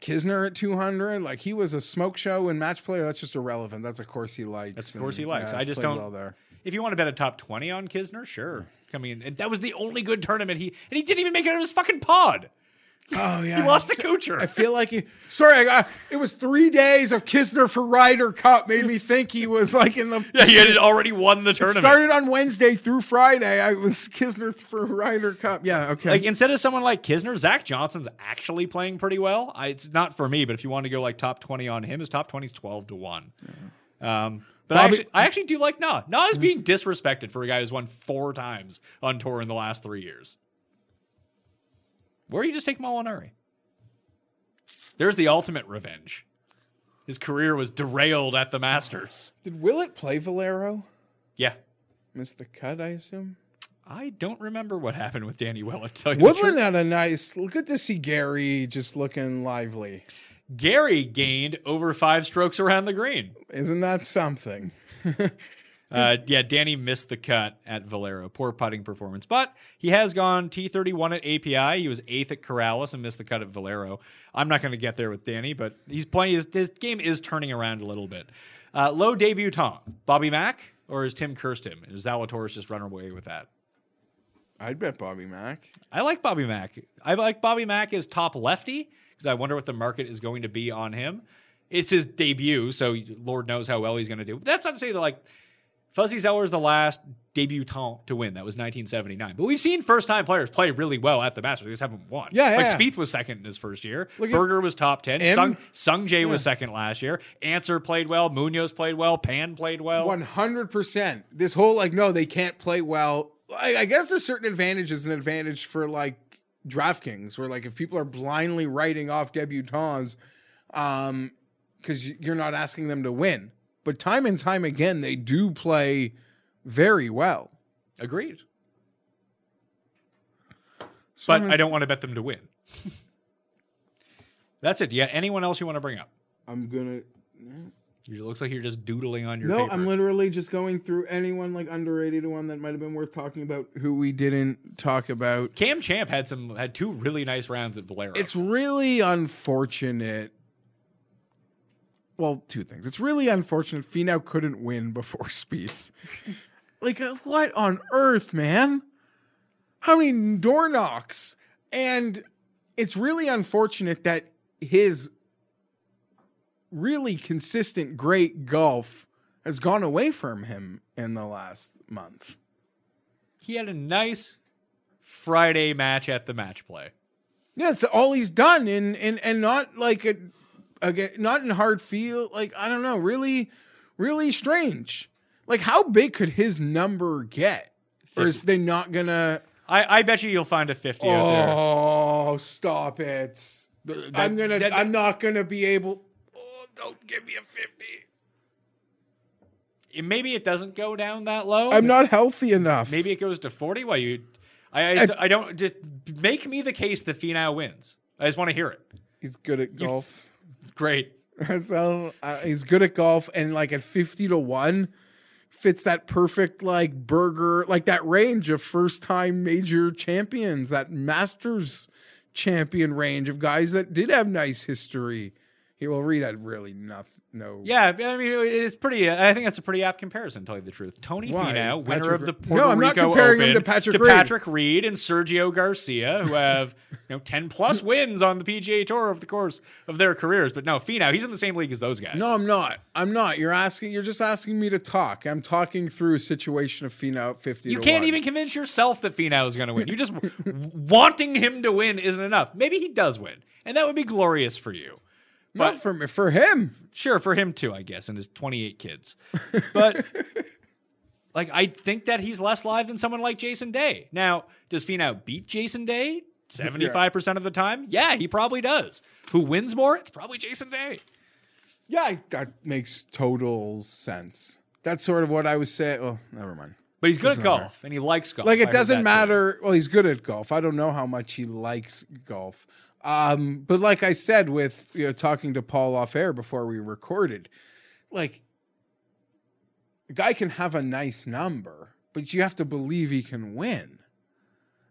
Kisner at 200, like he was a smoke show and match player. That's just irrelevant. That's a course he likes. That's the course he likes. yeah, I just don't. Well there. If you want to bet a top twenty on Kisner, sure. Coming in, and that was the only good tournament he and he didn't even make it out of his fucking pod. Oh yeah, He lost to Kuchar. I feel like he. Sorry, I got. It was three days of Kisner for Ryder Cup. Made me think he was like in the. yeah, he had already won the It tournament. started on Wednesday through Friday. I was Kisner for Ryder Cup. Yeah, okay. Like instead of someone like Kisner, Zach Johnson's actually playing pretty well. I, it's not for me, but if you want to go like top twenty on him, his top twenty is twelve to one. Um, but I actually, I actually do like Na. Na is being disrespected for a guy who's won four times on tour in the last three years. Where you just take Molinari? There's the ultimate revenge. His career was derailed at the Masters. Did Willett play Valero? Yeah. Missed the cut, I assume. I don't remember what happened with Danny Willett. Tell you Woodland had a nice. Good to see Gary just looking lively. Gary gained over five strokes around the green. Isn't that something? Uh, yeah, Danny missed the cut at Valero. Poor putting performance. But he has gone T31 at API. He was eighth at Corales and missed the cut at Valero. I'm not going to get there with Danny, but he's playing. His, his game is turning around a little bit. Uh, low debutant. Bobby Mack or is Tim cursed him? Is Zalatoris just run away with that? I'd bet Bobby Mack. I like Bobby Mack. I like Bobby Mack as top lefty because I wonder what the market is going to be on him. It's his debut, so Lord knows how well he's going to do. But that's not to say that like Fuzzy Zoeller is the last debutant to win. That was 1979. But we've seen first time players play really well at the Masters. They just haven't won. Yeah, yeah, Like yeah. Spieth was second in his first year. Look Berger was top 10. M- Sung, Sung Jae was second last year. Ancer played well. Munoz played well. Pan played well. One hundred percent. This whole like, no, they can't play well. I, I guess a certain advantage is an advantage for like DraftKings, where like if people are blindly writing off debutants, um, because you're not asking them to win, but time and time again they do play very well. Agreed. But I'm- I don't want to bet them to win. That's it. Do you got anyone else you want to bring up? I'm gonna. It looks like you're just doodling on your No, paper. I'm literally just going through anyone like underrated one that might have been worth talking about who we didn't talk about. Cam Champ had some had two really nice rounds at Valero. It's really unfortunate. Well, two things. It's really unfortunate Finau couldn't win before Speed. like, uh, what on earth, man? How many door knocks? And it's really unfortunate that his really consistent great golf has gone away from him in the last month. he had a nice Friday match at the match play. Yeah, it's all he's done, and and and not like a, again, not in hard feel. Like I don't know, really, really strange. Like how big could his number get? Or is they not gonna? I, I bet you you'll find a 50 out there. Oh, stop it! I'm gonna. that- I'm not gonna be able. Oh, don't give me a fifty. Maybe it doesn't go down that low. I'm not healthy enough. Maybe it goes to 40 while you. I, I, I don't. Just make me the case that Finau wins. I just want to hear it. he's good at golf. Great. so uh, he's good at golf, and like at fifty to one, fits that perfect like Berger, like that range of first time major champions, that Masters champion range of guys that did have nice history. He will read had really nothing. No, Yeah, I mean, it's pretty. I think that's a pretty apt comparison. To tell you the truth, Tony Why? Finau, winner Patrick of the Puerto No, I'm not Rico comparing him Open, to Patrick to Reed. Patrick Reed and Sergio Garcia, who have you know ten plus wins on the PGA Tour over the course of their careers. But no, Finau, he's in the same league as those guys. No, I'm not. I'm not. You're asking. You're just asking me to talk. I'm talking through a situation of Finau at fifty. You can't one. even convince yourself that Finau is going to win. You just wanting him to win isn't enough. Maybe he does win, and that would be glorious for you. Not for me. For him. Sure, for him too, I guess, and his 28 kids. But like, I think that he's less live than someone like Jason Day. Now, does Finau beat Jason Day 75% of the time? Yeah, he probably does. Who wins more? It's probably Jason Day. Yeah, that makes total sense. That's sort of what I was saying. Well, never mind. But he's good at golf, and he likes golf. Like it heard doesn't that too. matter. Well, he's good at golf. I don't know how much he likes golf. Um, but like I said, with you know talking to Paul off air before we recorded, like a guy can have a nice number, but you have to believe he can win,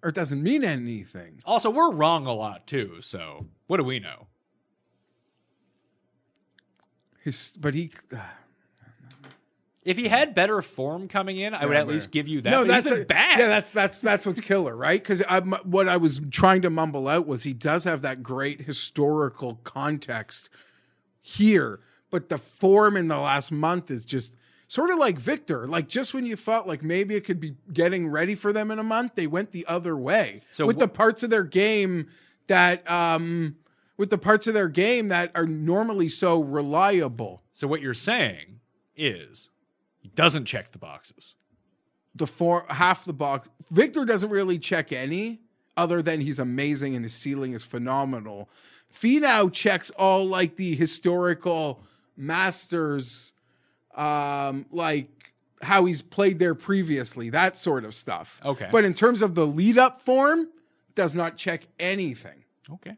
or it doesn't mean anything. Also, we're wrong a lot too, so what do we know? His, but he. If he had better form coming in, I would Yeah, at least give you that. No, but that's a- bad. Yeah, that's that's that's what's killer, right? Because what I was trying to mumble out was he does have that great historical context here, but the form in the last month is just sort of like Viktor. Like just when you thought like maybe it could be getting ready for them in a month, they went the other way. So with wh- the parts of their game that um with the parts of their game that are normally so reliable. so what you're saying is he doesn't check the boxes. the four half the box. Viktor doesn't really check any, other than he's amazing and his ceiling is phenomenal. Finau checks all like the historical masters, um, like how he's played there previously, that sort of stuff. Okay. But in terms of the lead up form, does not check anything. Okay.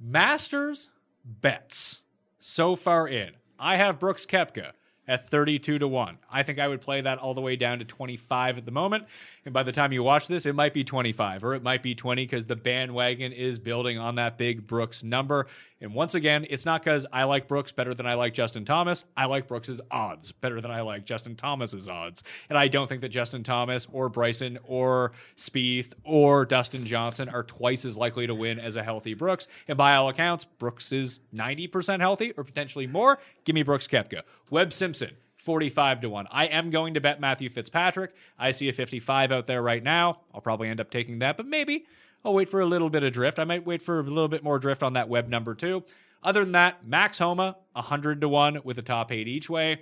Masters bets so far in. I have Brooks Koepka at 32 to 1. I think I would play that all the way down to 25 at the moment. And by the time you watch this, it might be 25 or it might be 20 because the bandwagon is building on that big Brooks number. And once again, it's not because I like Brooks better than I like Justin Thomas. I like Brooks's odds better than I like Justin Thomas's odds. And I don't think that Justin Thomas or Bryson or Spieth or Dustin Johnson are twice as likely to win as a healthy Brooks. And by all accounts, Brooks is 90% healthy or potentially more. Give me Brooks Koepka. Webb Simpson, 45 to 1. I am going to bet Matthew Fitzpatrick. I see a 55 out there right now. I'll probably end up taking that, but maybe I'll wait for a little bit of drift. I might wait for a little bit more drift on that Webb number too. Other than that, Max Homa, 100 to 1 with a top eight each way.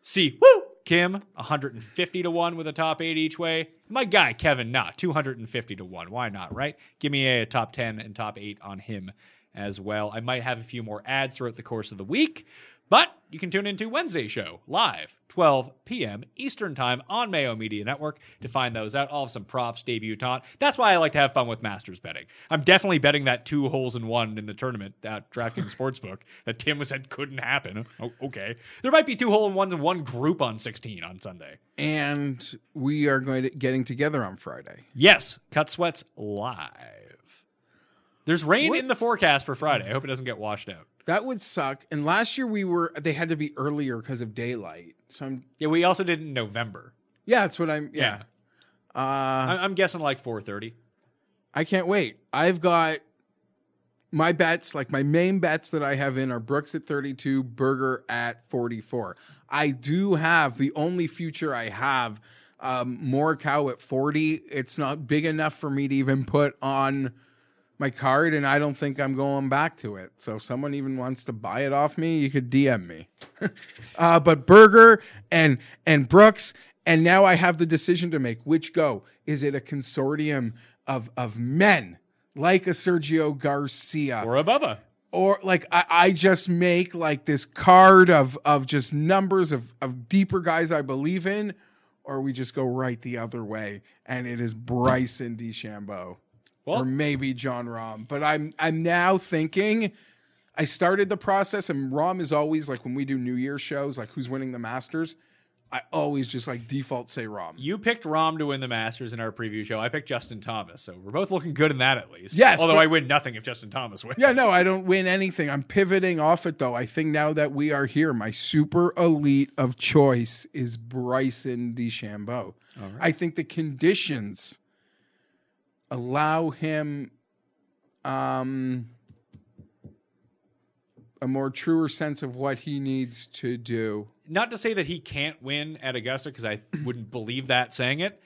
Si Woo Kim, 150 to 1 with a top eight each way. My guy, Kevin Na 250 to 1. Why not, right? Give me a top 10 and top eight on him as well. I might have a few more ads throughout the course of the week, but you can tune into Wednesday show live, 12 p.m. Eastern Time on Mayo Media Network to find those out. I'll have some props, debutante. That's why I like to have fun with Masters betting. I'm definitely betting that two holes in one in the tournament at DraftKings Sportsbook that Tim was said couldn't happen. Oh, okay. There might be two hole in ones in one group on 16 on Sunday. And we are going to getting together on Friday. Yes, Cut Sweats live. There's rain What? in the forecast for Friday. I hope it doesn't get washed out. That would suck. And last year we were they had to be earlier because of daylight. So I'm Yeah, we also did it in November. yeah, that's what I'm yeah. Uh I- I'm guessing like 4:30. I can't wait. I've got my bets, like my main bets that I have in are Brooks at 32, Berger at 44. I do have the only future I have Um, Morikawa at 40, it's not big enough for me to even put on my card, and I don't think I'm going back to it. So if someone even wants to buy it off me, you could DM me. uh, but Berger and and Brooks, and now I have the decision to make. Which go? Is it a consortium of of men like a Sergio Garcia? Or a Bubba. or like I, I just make like this card of of just numbers of of deeper guys I believe in, or we just go right the other way and it is Bryson DeChambeau Well- or maybe Jon Rahm. But I'm I'm now thinking. I started the process, and Rahm is always like when we do New Year shows, like who's winning the Masters. I always just like default say Rahm. You picked Rahm to win the Masters in our preview show. I picked Justin Thomas. So we're both looking good in that at least. Yes, Although but- I win nothing if Justin Thomas wins. Yeah, no, I don't win anything. I'm pivoting off it though. I think now that we are here, my super elite of choice is Bryson DeChambeau. I think the conditions allow him um a more truer sense of what he needs to do. Not to say that he can't win at Augusta, because I wouldn't believe that saying it.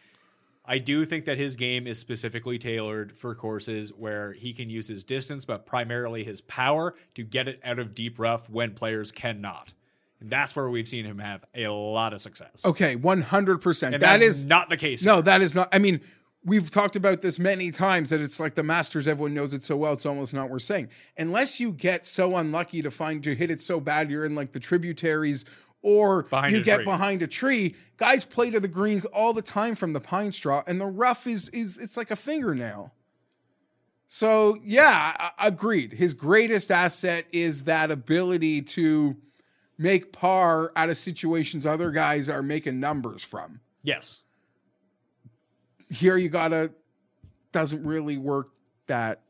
I do think that his game is specifically tailored for courses where he can use his distance, but primarily his power to get it out of deep rough when players cannot. And that's where we've seen him have a lot of success. Okay, 100%. And that that is is not the case. No, that is not. I mean, we've talked about this many times that it's like the Masters. Everyone knows it so well. It's almost not worth saying. Unless you get so unlucky to find to hit it so bad, you're in like the tributaries, or Behind you get tree. behind a tree. Guys play to the greens all the time from the pine straw, and the rough is is it's like a fingernail. So yeah, I- agreed. His greatest asset is that ability to make par out of situations other guys are making numbers from Yes. Here you gotta doesn't really work that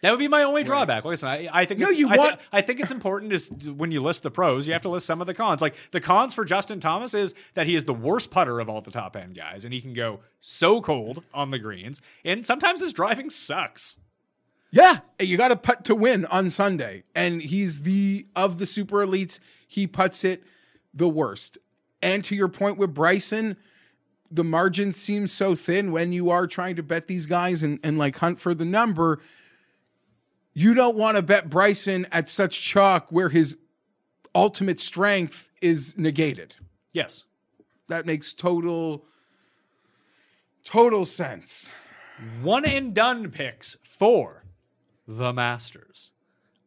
That would be my only drawback. Listen, I, I think No, it's, you I, want- I think it's important is when you list the pros, you have to list some of the cons. Like the cons for Justin Thomas is that he is the worst putter of all the top end guys, and he can go so cold on the greens, and sometimes his driving sucks. yeah you gotta putt to win on sunday and he's the of the super elites he puts it the worst and to your point with bryson the margin seems so thin when you are trying to bet these guys and, and like hunt for the number you don't want to bet bryson at such chalk where his ultimate strength is negated Yes. that makes total total sense One and done picks for the Masters.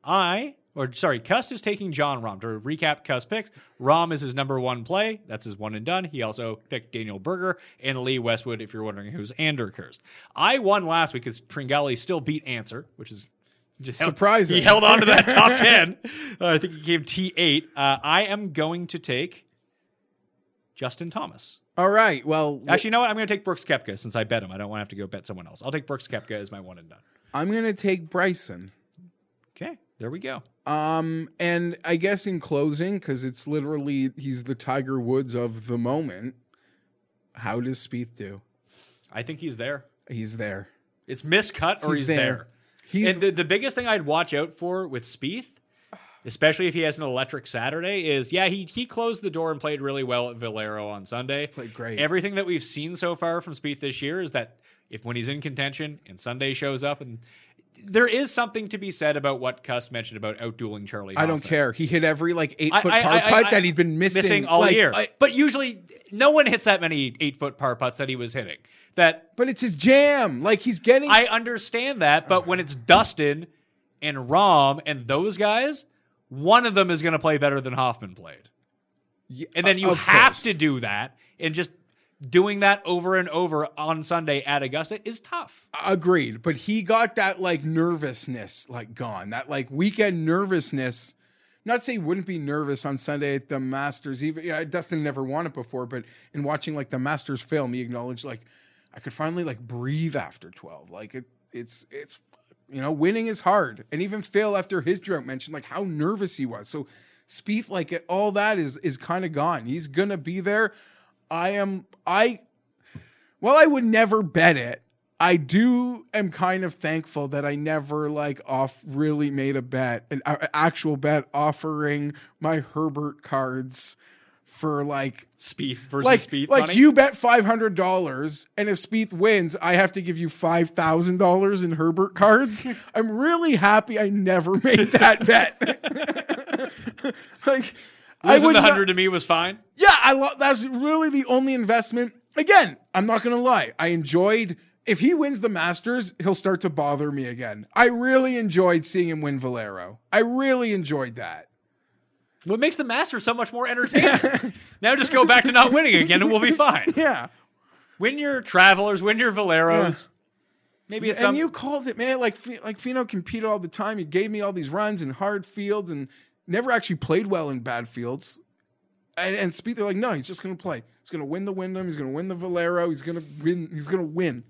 I, or sorry, Cuss is taking Jon Rahm. To recap Cuss picks, Rahm is his number one play. That's his one and done. He also picked Daniel Berger and Lee Westwood, if you're wondering who's Anderkurst. I won last week because Tringale still beat Ancer, which is just Surprising. He held on to that top 10. Uh, I think he gave T8. Uh, I am going to take Justin Thomas. all right well Actually, you know what? I'm going to take Brooks Koepka since I bet him. I don't want to have to go bet someone else. I'll take Brooks Koepka as my one and done. i'm gonna take bryson there we go. Um, and I guess in closing, because it's literally he's the Tiger Woods of the moment. How does Spieth do? I think he's there. He's there. It's miscut or he's, He's there. there. He's and the, the biggest thing I'd watch out for with Spieth, especially if he has an electric Saturday, is yeah, he he closed the door and played really well at Valero on Sunday. Played great. Everything that we've seen so far from Spieth this year is that if when he's in contention and Sunday shows up and there is something to be said about what Cuss mentioned about outdueling Charley. I don't care. He hit every like eight foot par I- putt I- that he'd been missing, all like, year. I- but usually, no one hits that many eight foot par putts that he was hitting. That but it's his jam. Like he's getting. I understand that, but when it's Dustin and Rom and those guys, one of them is going to play better than Hoffman played, and then uh, you have course. to do that, and just doing that over and over on Sunday at Augusta is tough. Agreed. But he got that like nervousness like gone. That like weekend nervousness. Not say he wouldn't be nervous on Sunday at the Masters. Even yeah, Dustin never won it before, but in watching like the Masters film, he acknowledged like I could finally like breathe after twelve. Like it, it's it's you know winning is hard. And even Phil after his drunk mentioned like how nervous he was. So Spieth like all that is is kind of gone. He's gonna be there. I am I well, I would never bet it. I do am kind of thankful that I never like off really made a bet, an actual bet offering my Herbert cards for like Speed versus like speed. like money. you bet five hundred dollars, and if Spieth wins, I have to give you five thousand dollars in Herbert cards. I'm really happy I never made that bet. like losing the hundred to me was fine. yeah, I love that's really the only investment. Again, I'm not gonna lie. I enjoyed if he wins the Masters, he'll start to bother me again. I really enjoyed seeing him win Valero. I really enjoyed that. What makes the Masters so much more entertaining? now just go back to not winning again, and we'll be fine. Yeah. Win your Travelers, win your Valeros. Maybe it's and some. you called it, man. Like like Finau competed all the time. He gave me all these runs and hard fields and never actually played well in bad fields. And, and Spieth, they're like, no, he's just going to play. He's going to win the Wyndham. He's going to win the Valero. He's going to win. He's going to win.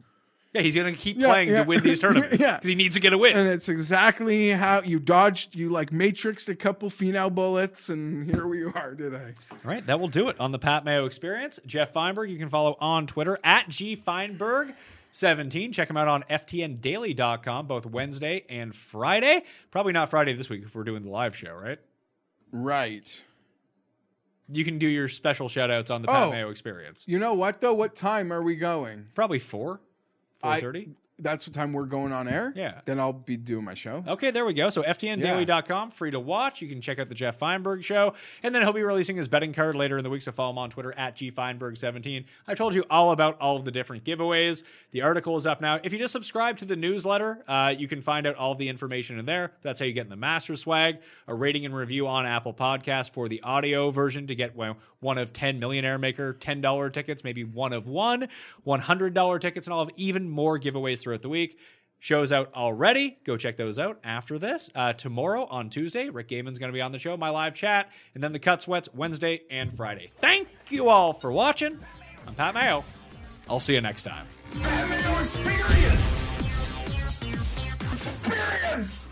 yeah, he's going to keep Yeah, playing yeah. to win these tournaments yeah, because he needs to get a win. And it's exactly how you dodged. You like matrixed a couple Finau bullets, and here we are today. All right, that will do it on the Pat Mayo Experience. Jeff Feinberg, you can follow on Twitter at gfeinberg17. Check him out on ftndaily.com both Wednesday and Friday. Probably not Friday this week if we're doing the live show, right? Right. You can do your special shout outs on the Pat Oh. Mayo Experience. You know what though? What time are we going? Probably 4, I- 4.30. That's the time we're going on air. Yeah. Then I'll be doing my show. Okay, there we go. So ftndaily.com, free to watch. You can check out the Jeff Feinberg show. And then he'll be releasing his betting card later in the week, so follow him on Twitter at gfeinberg17. I told you all about all of the different giveaways. The article is up now. If you just subscribe to the newsletter, uh, you can find out all the information in there. That's how you get in the master swag, a rating and review on Apple Podcast for the audio version to get well, one of 10 Millionaire Maker $10 tickets, maybe one of one, $100 tickets, and I'll have even more giveaways throughout the week. Shows out already. Go check those out after this. Uh, tomorrow on Tuesday, Rick Gehman's going to be on the show, my live chat, and then the Cut Sweats Wednesday and Friday. Thank you all for watching. I'm Pat Mayo. I'll see you next time. Experience. Experience.